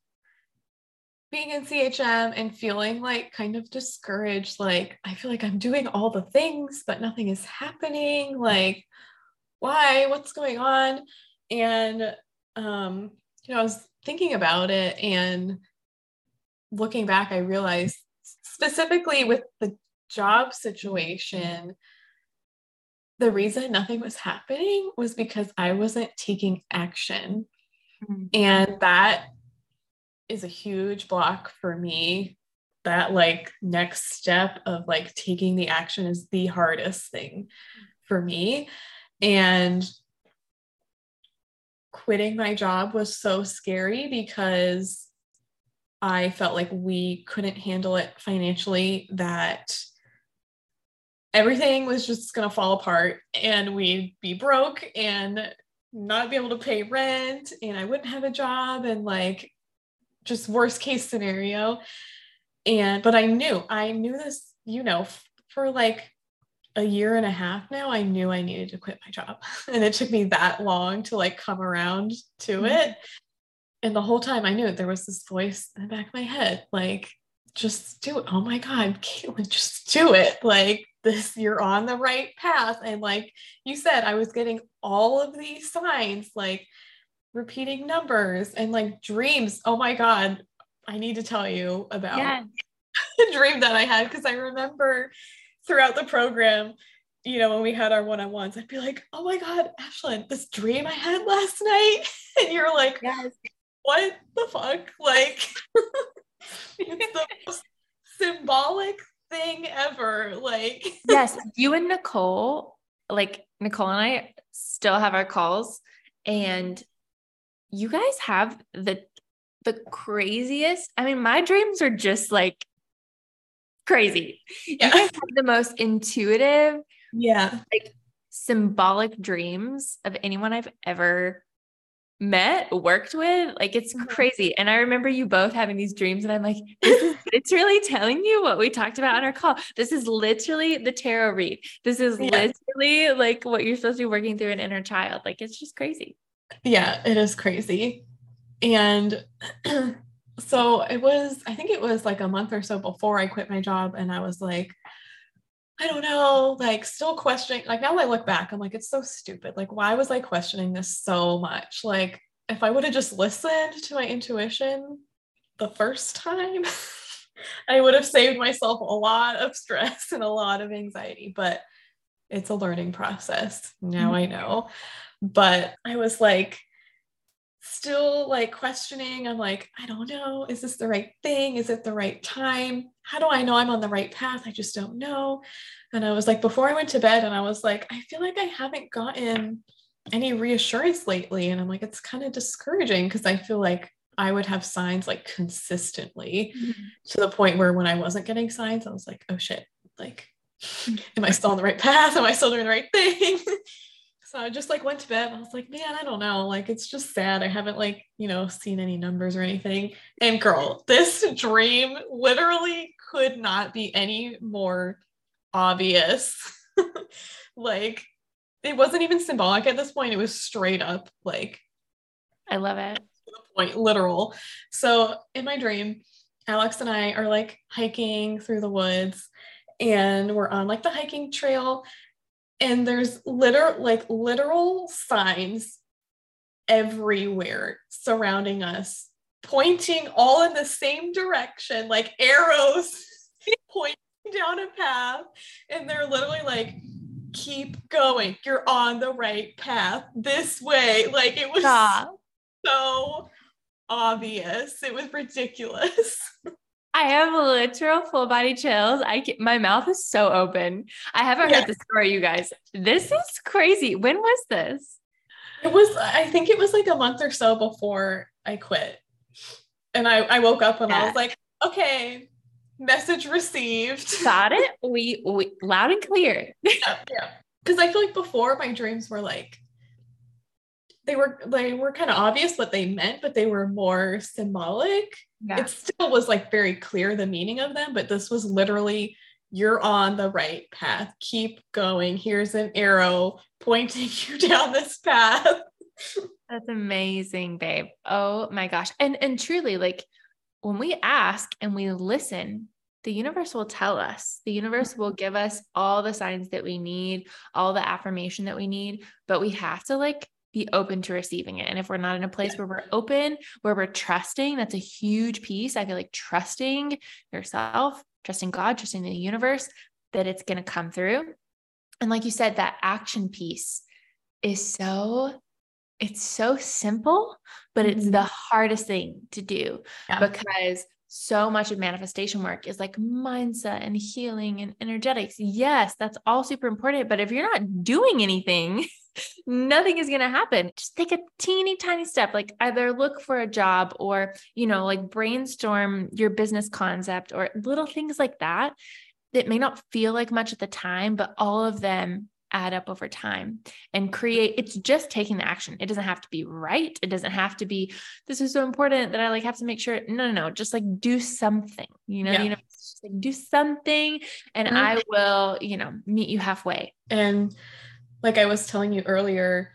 being in CHM and feeling like kind of discouraged. Like, I feel like I'm doing all the things, but nothing is happening. Like, why? What's going on? And, um, you know, I was thinking about it and looking back, I realized specifically with the job situation, the reason nothing was happening was because I wasn't taking action. Mm-hmm. And that is a huge block for me. That like next step of like taking the action is the hardest thing for me. And quitting my job was so scary because I felt like we couldn't handle it financially that everything was just going to fall apart and we'd be broke and not be able to pay rent and I wouldn't have a job and like just worst case scenario. And but I knew, I knew this, you know, for like a year and a half now, I knew I needed to quit my job. And it took me that long to like come around to mm-hmm. it. And the whole time I knew it, there was this voice in the back of my head, like, just do it. Oh my God, Caitlin, just do it. Like this, you're on the right path. And like you said, I was getting all of these signs, like repeating numbers and like dreams. Oh my God, I need to tell you about yes. a dream that I had because I remember throughout the program, you know, when we had our one on ones, I'd be like, oh my God, Ashlyn, this dream I had last night. And you're like, yes. what the fuck? Like, it's the most symbolic thing ever. Like, yes, you and Nicole, like, Nicole and I still have our calls. And you guys have the the craziest. I mean, my dreams are just like crazy. Yeah. You guys have the most intuitive, yeah, like symbolic dreams of anyone I've ever met, worked with. Like it's mm-hmm. crazy. And I remember you both having these dreams, and I'm like, this is literally telling you what we talked about on our call. This is literally the tarot read. This is yeah. literally like what you're supposed to be working through an inner child. Like it's just crazy. Yeah, it is crazy. And so it was, I think it was like a month or so before I quit my job. And I was like, I don't know, like still questioning. Like now I look back, I'm like, it's so stupid. Like, why was I questioning this so much? Like, if I would have just listened to my intuition the first time, I would have saved myself a lot of stress and a lot of anxiety. But it's a learning process. Now mm-hmm. I know. But I was like, still like questioning. I'm like, I don't know. Is this the right thing? Is it the right time? How do I know I'm on the right path? I just don't know. And I was like, before I went to bed, and I was like, I feel like I haven't gotten any reassurance lately. And I'm like, it's kind of discouraging because I feel like I would have signs like consistently mm-hmm. to the point where when I wasn't getting signs, I was like, oh shit, like, am I still on the right path? Am I still doing the right thing? so I just like went to bed. I was like, man, I don't know. Like, it's just sad. I haven't like, you know, seen any numbers or anything. And girl, this dream literally could not be any more obvious. like, it wasn't even symbolic at this point. It was straight up like, I love it. Point, literal. So in my dream, Alex and I are like hiking through the woods and we're on like the hiking trail and there's literal like literal signs everywhere surrounding us pointing all in the same direction like arrows pointing down a path. And they're literally like keep going. You're on the right path this way. Like it was Stop. so obvious. It was ridiculous I have literal full body chills. I can, my mouth is so open. I haven't yeah. heard the story, you guys. This is crazy. When was this? It was, I think it was like a month or so before I quit. And I, I woke up and yeah. I was like, okay, message received. Got it? We, we loud and clear. yeah. Yeah. Cause I feel like before my dreams were like, they were they were kind of obvious what they meant, but they were more symbolic. Yeah. It still was like very clear the meaning of them, but this was literally you're on the right path. Keep going. Here's an arrow pointing you down this path. That's amazing, babe. Oh my gosh. And and truly like when we ask and we listen, the universe will tell us. The universe will give us all the signs that we need, all the affirmation that we need, but we have to like be open to receiving it. And if we're not in a place where we're open, where we're trusting, that's a huge piece. I feel like trusting yourself, trusting God, trusting the universe that it's going to come through. And like you said, that action piece is so it's so simple, but it's the mm-hmm. hardest thing to do yeah. because so much of manifestation work is like mindset and healing and energetics. Yes, that's all super important. But if you're not doing anything, nothing is going to happen. Just take a teeny tiny step, like either look for a job or, you know, like brainstorm your business concept or little things like that that may not feel like much at the time, but all of them add up over time and create it's just taking the action it doesn't have to be right it doesn't have to be this is so important that i like have to make sure no no no just like do something you know yeah. you know just like do something and mm-hmm. i will you know meet you halfway and like I was telling you earlier,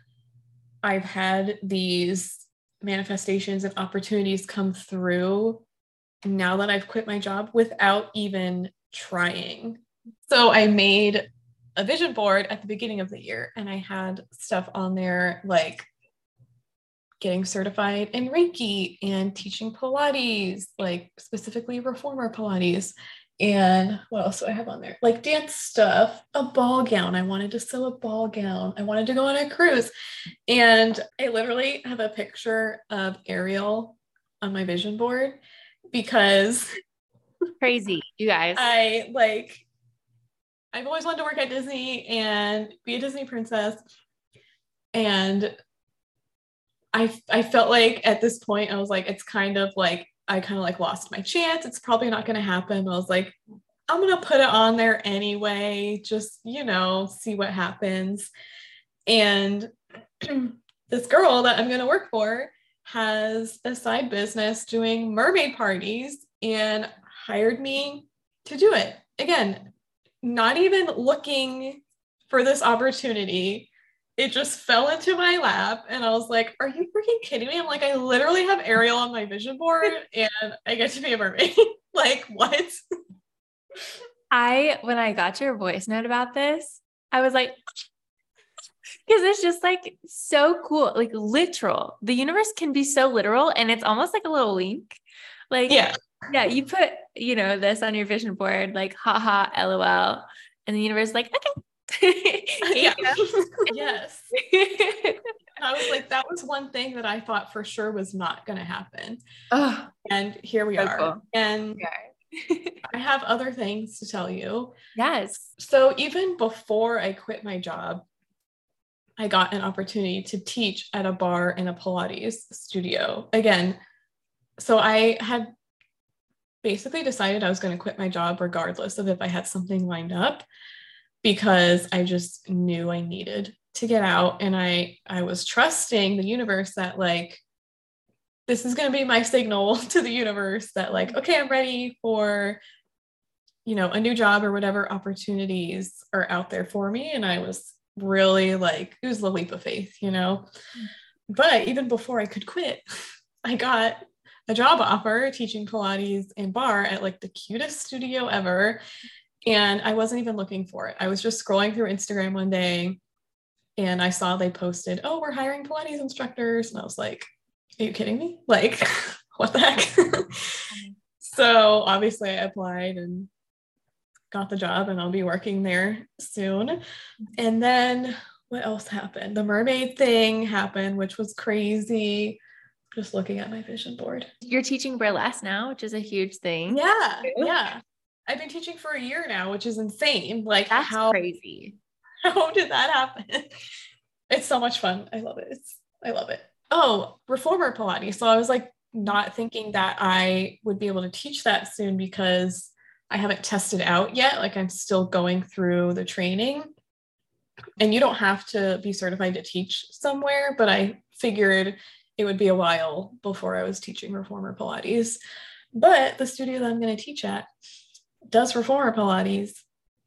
I've had these manifestations and opportunities come through now that I've quit my job without even trying. So I made a vision board at the beginning of the year and I had stuff on there like getting certified in Reiki and teaching Pilates, like specifically reformer Pilates and what else do I have on there? Like dance stuff, a ball gown. I wanted to sew a ball gown. I wanted to go on a cruise. And I literally have a picture of Ariel on my vision board because crazy, you guys. I like, I've always wanted to work at Disney and be a Disney princess. And I, I felt like at this point, I was like, it's kind of like I kind of like lost my chance. It's probably not going to happen. I was like, I'm going to put it on there anyway, just, you know, see what happens. And this girl that I'm going to work for has a side business doing mermaid parties and hired me to do it. Again, not even looking for this opportunity it just fell into my lap and I was like, are you freaking kidding me? I'm like, I literally have Ariel on my vision board and I get to be a mermaid. like, what? I, when I got your voice note about this, I was like, because it's just like so cool, like literal. The universe can be so literal and it's almost like a little link. Like, yeah, yeah, you put, you know, this on your vision board, like, haha, lol. And the universe is like, okay, Yeah. yes. I was like, that was one thing that I thought for sure was not going to happen. Oh, and here we so are. cool. And okay. I have other things to tell you. yes. So even before I quit my job, I got an opportunity to teach at a bar in a Pilates studio. Again, so I had basically decided I was going to quit my job regardless of if I had something lined up because I just knew I needed to get out. And I I was trusting the universe that like this is going to be my signal to the universe that like okay I'm ready for you know a new job or whatever opportunities are out there for me. And I was really like it was the leap of faith you know? But even before I could quit I got a job offer teaching Pilates and barre at like the cutest studio ever and I wasn't even looking for it I was just scrolling through Instagram one day and I saw they posted, "Oh, we're hiring Pilates instructors," and I was like, "Are you kidding me? Like, what the heck?" so obviously, I applied and got the job, and I'll be working there soon. And then what else happened? The mermaid thing happened, which was crazy. Just looking at my vision board. You're teaching burlesque now, which is a huge thing. Yeah, yeah. I've been teaching for a year now, which is insane. Like That's how crazy. How did that happen? It's so much fun. I love it. It's, I love it. Oh, reformer Pilates. So I was like not thinking that I would be able to teach that soon because I haven't tested out yet. Like I'm still going through the training. And you don't have to be certified to teach somewhere, but I figured it would be a while before I was teaching reformer Pilates. But the studio that I'm going to teach at does reformer Pilates.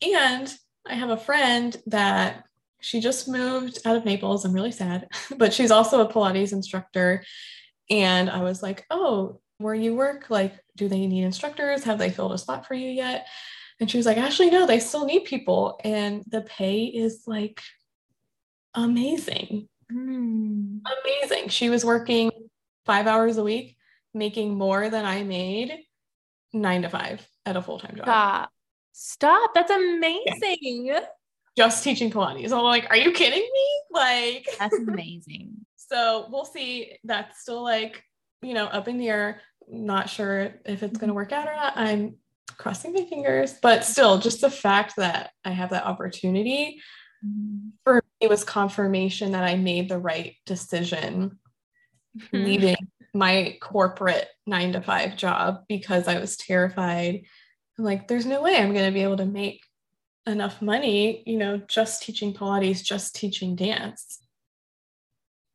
And I have a friend that she just moved out of Naples. I'm really sad, but she's also a Pilates instructor. And I was like, oh, where you work, like, do they need instructors? Have they filled a spot for you yet? And she was like, actually, no, they still need people. And the pay is like amazing. Mm. Amazing. She was working five hours a week, making more than I made nine to five at a full time job. Stop. Stop. That's amazing. Just teaching Pilates. I'm like, are you kidding me? Like, That's amazing. so we'll see. That's still like, you know, up in the air. Not sure if it's going to work out or not. I'm crossing my fingers, but still, just the fact that I have that opportunity Mm-hmm. for me was confirmation that I made the right decision Mhm. leaving my corporate nine to five job because I was terrified. I'm like, there's no way I'm going to be able to make enough money, you know, just teaching Pilates, just teaching dance.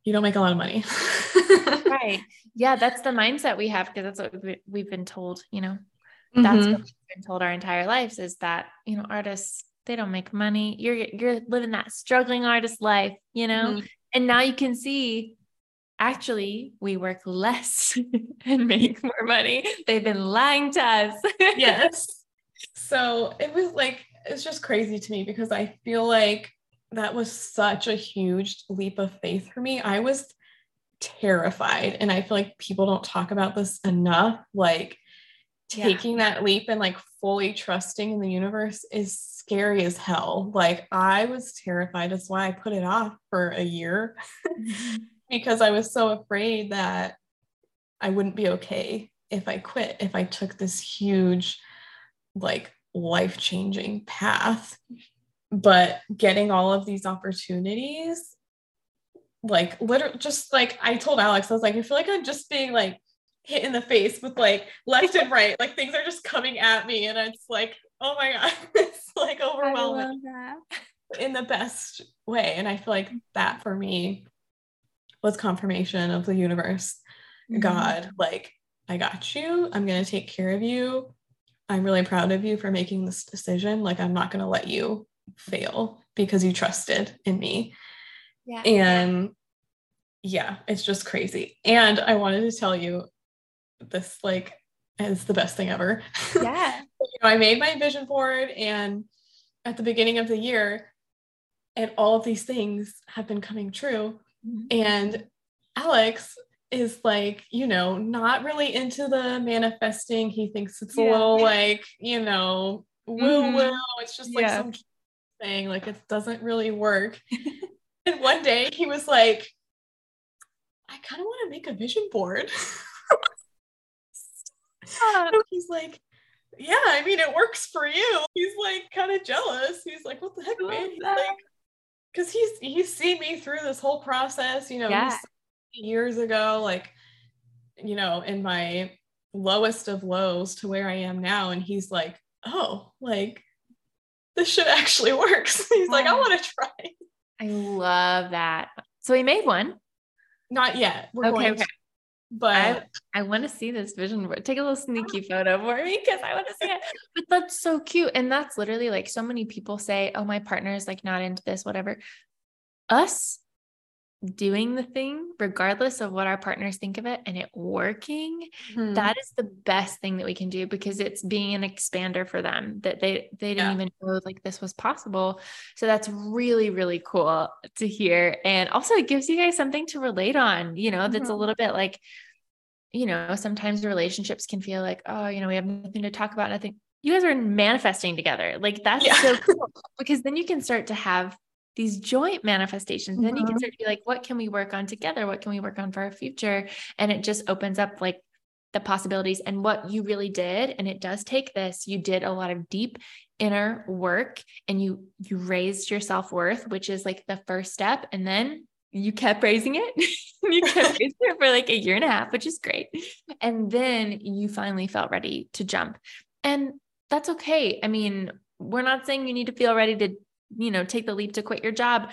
You don't make a lot of money. right. Yeah, that's the mindset we have because that's what we've, been told, you know. That's Mhm. what we've been told our entire lives is that, you know, artists, they don't make money. You're you're living that struggling artist life, you know? Mhm. And now you can see actually we work less and make more money. They've been lying to us. yes. So it was like, it's just crazy to me because I feel like that was such a huge leap of faith for me. I was terrified. And I feel like people don't talk about this enough. Like Yeah. taking that leap and like fully trusting in the universe is scary as hell. Like I was terrified. That's why I put it off for a year mm-hmm. Because I was so afraid that I wouldn't be okay if I quit, if I took this huge, like life changing path. But getting all of these opportunities, like literally, just like I told Alex, I was like, I feel like I'm just being like hit in the face with like left and right, like things are just coming at me, and it's like, oh my god, it's like overwhelming in the best way. And I feel like that for me was confirmation of the universe, Mm-hmm. God, like, I got you. I'm going to take care of you. I'm really proud of you for making this decision. Like, I'm not going to let you fail because you trusted in me. Yeah. And yeah, it's just crazy. And I wanted to tell you this, like, is the best thing ever. yeah. you know, I made my vision board and at the beginning of the year, and all of these things have been coming true. And Alex is like, you know, not really into the manifesting. He thinks it's a Yeah. little like, you know, woo woo. It's just like Yeah. some thing. Like it doesn't really work. and one day he was like, I kind of want to make a vision board. he's like, yeah, I mean, it works for you. He's like kind of jealous. He's like, what the heck, man? He's like, because he's he's seen me through this whole process, you know, yeah. years ago, like, you know, in my lowest of lows to where I am now. And he's like, oh, like this shit actually works. he's like, I want to try. I love that. So he made one. Not yet. We're okay, okay. But I, I want to see this vision board. Take a little sneaky photo for me because I want to see it. But that's so cute. And that's literally like so many people say, oh, my partner is like not into this, whatever. Us doing the thing, regardless of what our partners think of it, and it working, mm-hmm. that is the best thing that we can do because it's being an expander for them that they they didn't yeah. even know like this was possible. So that's really really cool to hear, and also it gives you guys something to relate on. You know, mm-hmm. that's a mm-hmm. little bit like, you know, sometimes relationships can feel like, oh, you know, we have nothing to talk about, nothing. You guys are manifesting together. Like that's yeah. so cool because then you can start to have these joint manifestations. Mm-hmm. Then you can mm-hmm. start to be like, what can we work on together? What can we work on for our future? And it just opens up like the possibilities and what you really did. And it does take this. You did a lot of deep inner work and you you raised your self-worth, which is like the first step. And then you kept raising it. you kept raising it for like a year and a half, which is great. And then you finally felt ready to jump. And that's okay. I mean, we're not saying you need to feel ready to you know, take the leap to quit your job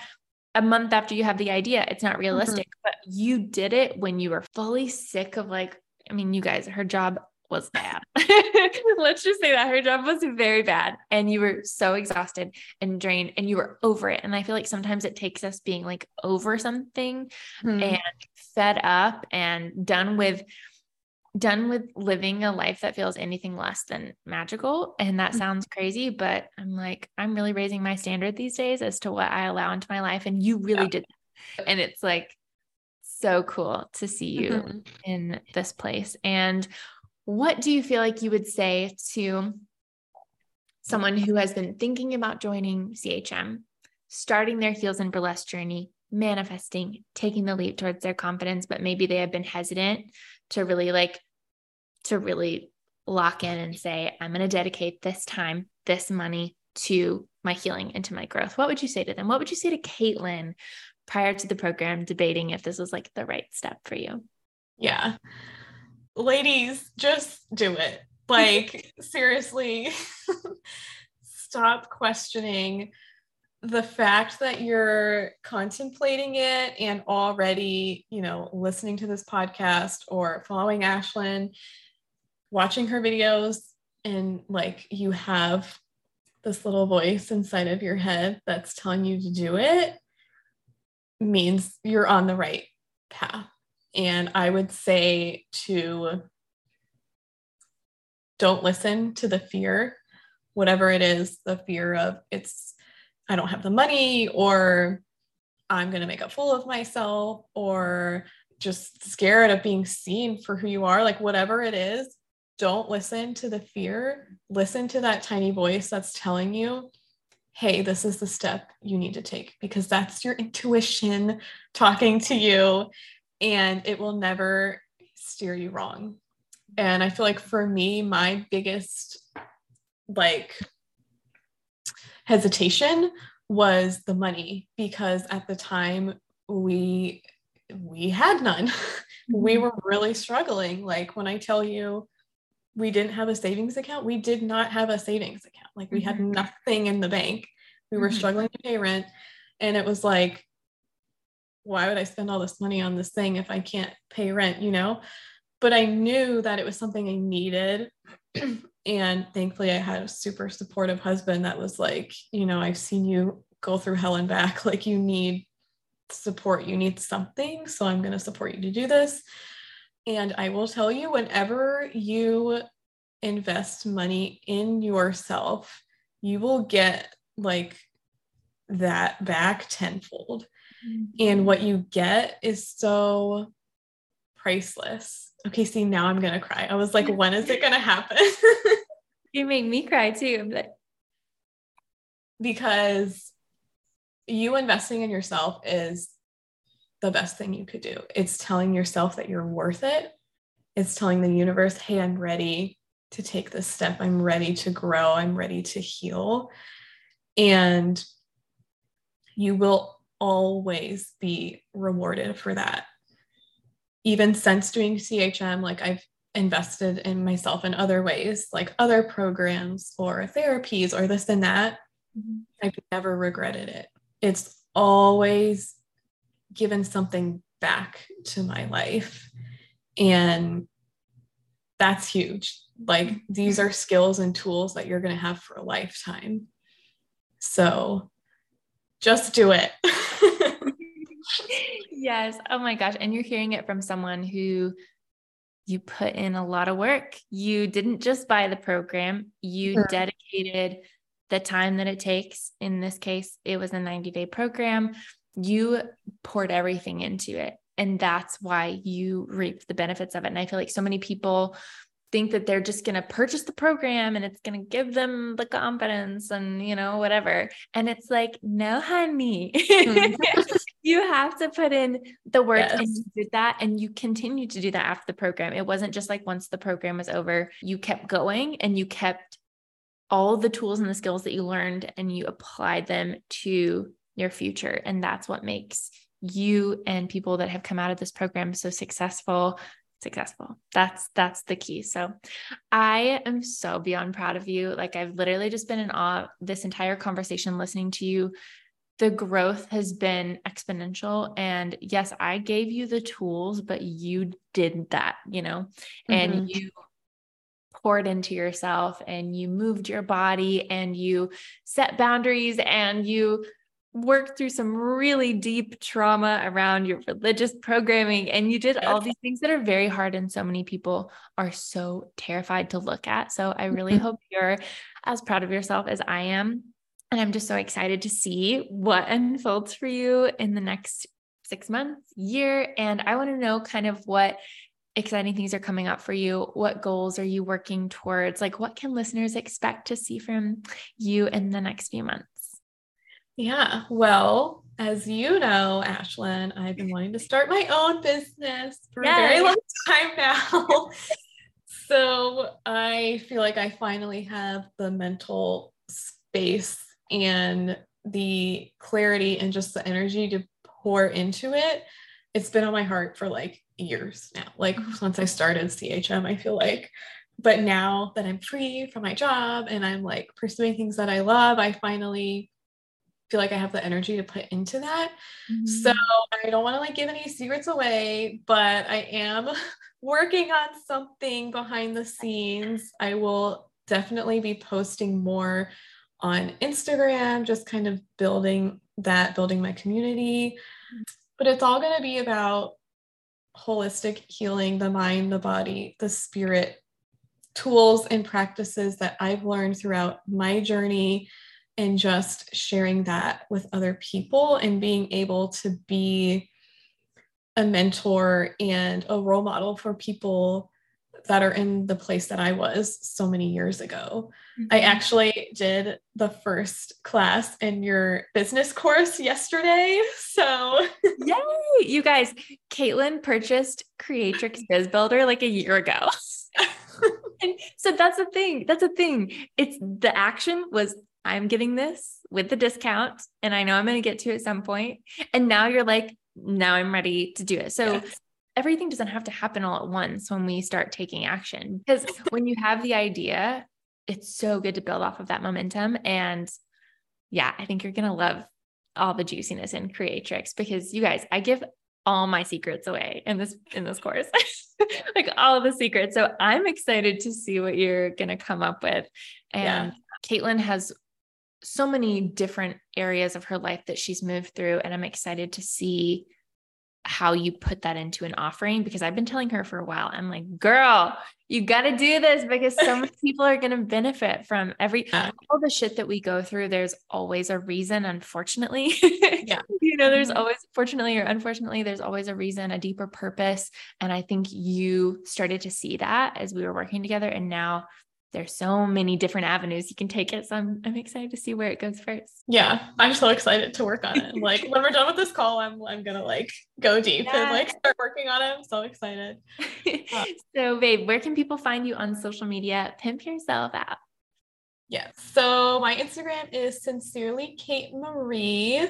a month after you have the idea. It's not mm-hmm. realistic, mm-hmm. but you did it when you were fully sick of like, I mean, you guys, her job was bad. Let's just say that her job was very bad and you were so exhausted and drained and you were over it. And I feel like sometimes it takes us being like over something mm-hmm. and fed up and done with done with living a life that feels anything less than magical. And that mm. sounds crazy, but I'm like, I'm really raising my standard these days as to what I allow into my life. And you really yeah. did. That. And it's like so cool to see you mm-hmm. in this place. And what do you feel like you would say to someone who has been thinking about joining CHM, starting their heels and burlesque journey, manifesting, taking the leap towards their confidence, but maybe they have been hesitant to really like to really lock in and say, I'm going to dedicate this time, this money to my healing and to my growth. What would you say to them? What would you say to Caitlin prior to the program debating if this was like the right step for you? Yeah. Ladies, just do it. Like, seriously, stop questioning the fact that you're contemplating it and already, you know, listening to this podcast or following Ashlyn, watching her videos, and like you have this little voice inside of your head that's telling you to do it means you're on the right path. And I would say to don't listen to the fear, whatever it is, the fear of it's I don't have the money or I'm going to make a fool of myself or just scared of being seen for who you are, like whatever it is, don't listen to the fear. Listen to that tiny voice that's telling you, hey, this is the step you need to take because that's your intuition talking to you and it will never steer you wrong. And I feel like for me, my biggest like hesitation was the money because at the time we we had none. Mm-hmm. we were really struggling. Like when I tell you we didn't have a savings account, we did not have a savings account. Like we mm-hmm. had nothing in the bank. We were mm-hmm. struggling to pay rent and it was like why would I spend all this money on this thing if I can't pay rent, you know? But I knew that it was something I needed And thankfully, I had a super supportive husband that was like, you know, I've seen you go through hell and back. Like, you need support, you need something. So I'm going to support you to do this. And I will tell you, whenever you invest money in yourself, you will get like that back tenfold. Mm-hmm. And what you get is so priceless. Okay, see, now I'm gonna cry. I was like, when is it gonna happen? you make me cry too. But because you investing in yourself is the best thing you could do. It's telling yourself that you're worth it. It's telling the universe, hey, I'm ready to take this step. I'm ready to grow. I'm ready to heal. And you will always be rewarded for that. Even since doing CHM, like I've invested in myself in other ways, like other programs or therapies or this and that. Mm-hmm. I've never regretted it. It's always given something back to my life. And that's huge. Like these are skills and tools that you're going to have for a lifetime. So just do it. yes. Oh my gosh. And you're hearing it from someone who you put in a lot of work. You didn't just buy the program, you sure. dedicated the time that it takes. In this case, it was a 90 day program. You poured everything into it. And that's why you reap the benefits of it. And I feel like so many people think that they're just going to purchase the program and it's going to give them the confidence and you know whatever. And it's like no honey. Mm-hmm. you have to put in the work yes. and you did that and you continue to do that after the program. It wasn't just like once the program was over you kept going and you kept all the tools and the skills that you learned and you applied them to your future. And that's what makes you and people that have come out of this program so successful successful. That's that's the key. So I am so beyond proud of you. Like I've literally just been in awe this entire conversation listening to you. The growth has been exponential and yes, I gave you the tools, but you did that, you know. Mm-hmm. And you poured into yourself and you moved your body and you set boundaries and you worked through some really deep trauma around your religious programming and you did all these things that are very hard and so many people are so terrified to look at. So I really mm-hmm. hope you're as proud of yourself as I am. And I'm just so excited to see what unfolds for you in the next six months, year. And I want to know kind of what exciting things are coming up for you. What goals are you working towards? Like, what can listeners expect to see from you in the next few months? Yeah. Well, as you know, Ashlyn, I've been wanting to start my own business for yes. a very long time now. so I feel like I finally have the mental space and the clarity and just the energy to pour into it. It's been on my heart for like years now. Like mm-hmm. since I started CHM, I feel like. But now that I'm free from my job and I'm like pursuing things that I love, I finally feel like I have the energy to put into that. Mm-hmm. So I don't want to like give any secrets away, but I am working on something behind the scenes. I will definitely be posting more on Instagram, just kind of building that, building my community. But it's all going to be about holistic healing the mind, the body, the spirit, tools and practices that I've learned throughout my journey and just sharing that with other people and being able to be a mentor and a role model for people that are in the place that I was so many years ago. Mm-hmm. I actually did the first class in your business course yesterday. So, yay! You guys, Caitlin purchased Creatrix Biz Builder like a year ago. and so that's the thing. That's the thing. It's the action was I'm getting this with the discount and I know I'm going to get to at some point. And now you're like, now I'm ready to do it. So yes. everything doesn't have to happen all at once when we start taking action. Because when you have the idea, it's so good to build off of that momentum. And yeah, I think you're going to love all the juiciness in Creatrix because you guys, I give all my secrets away in this in this course. like all the secrets. So I'm excited to see what you're going to come up with. And yeah. Caitlin has so many different areas of her life that she's moved through. And I'm excited to see how you put that into an offering because I've been telling her for a while. I'm like, girl, you got to do this because so many people are going to benefit from every all the shit that we go through. There's always a reason, unfortunately. yeah. you know, there's mm-hmm. always, fortunately or unfortunately, there's always a reason, a deeper purpose. And I think you started to see that as we were working together. And now there's so many different avenues you can take it. So I'm, I'm excited to see where it goes first. Yeah, I'm so excited to work on it. like when we're done with this call, I'm I'm gonna like go deep yeah. and like start working on it. I'm so excited. so babe, where can people find you on social media? Pimp yourself out. Yes. So my Instagram is sincerely Cait Marie.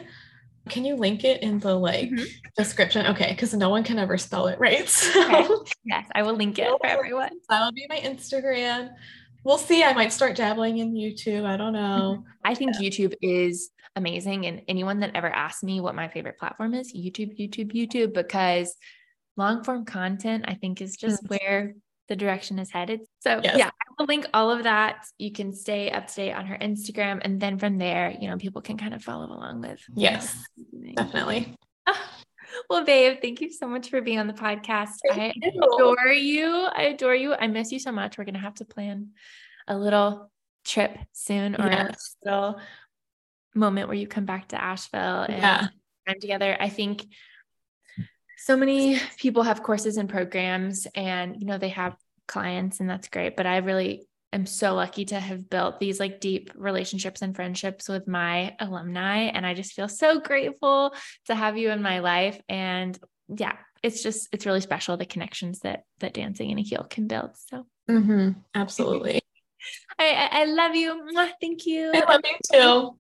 Can you link it in the like mm-hmm. description? Okay, because no one can ever spell it right. So. Okay. Yes, I will link it for everyone. That will be my Instagram we'll see. I might start dabbling in YouTube. I don't know. I think yeah. YouTube is amazing. And anyone that ever asks me what my favorite platform is, YouTube, YouTube, YouTube, because long form content, I think, is just mm-hmm. where the direction is headed. So, yes. yeah, I will link all of that. You can stay up to date on her Instagram. And then from there, you know, people can kind of follow along with. Yes, definitely. Well, babe, thank you so much for being on the podcast. Thank I you. adore you. I adore you. I miss you so much. We're going to have to plan a little trip soon or yes. a little moment where you come back to Asheville and yeah. time together. I think so many people have courses and programs and you know they have clients and that's great, but I really am so lucky to have built these like deep relationships and friendships with my alumni. And I just feel so grateful to have you in my life. And yeah, it's just, it's really special the connections that, that dancing in a heel can build. So, mm-hmm. absolutely. I, I love you. Thank you. I love you too.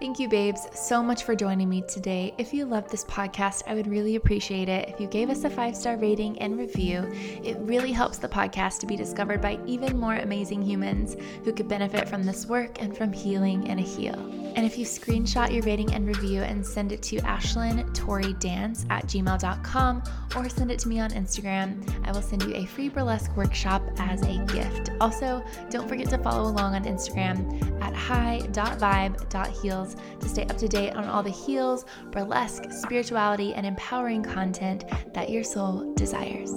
Thank you, babes, so much for joining me today. If you love this podcast, I would really appreciate it if you gave us a five star rating and review. It really helps the podcast to be discovered by even more amazing humans who could benefit from this work and from healing and a heel. And if you screenshot your rating and review and send it to Ashlyn Tori at gmail.com or send it to me on Instagram, I will send you a free burlesque workshop as a gift. Also, don't forget to follow along on Instagram at to stay up to date on all the heels, burlesque, spirituality, and empowering content that your soul desires.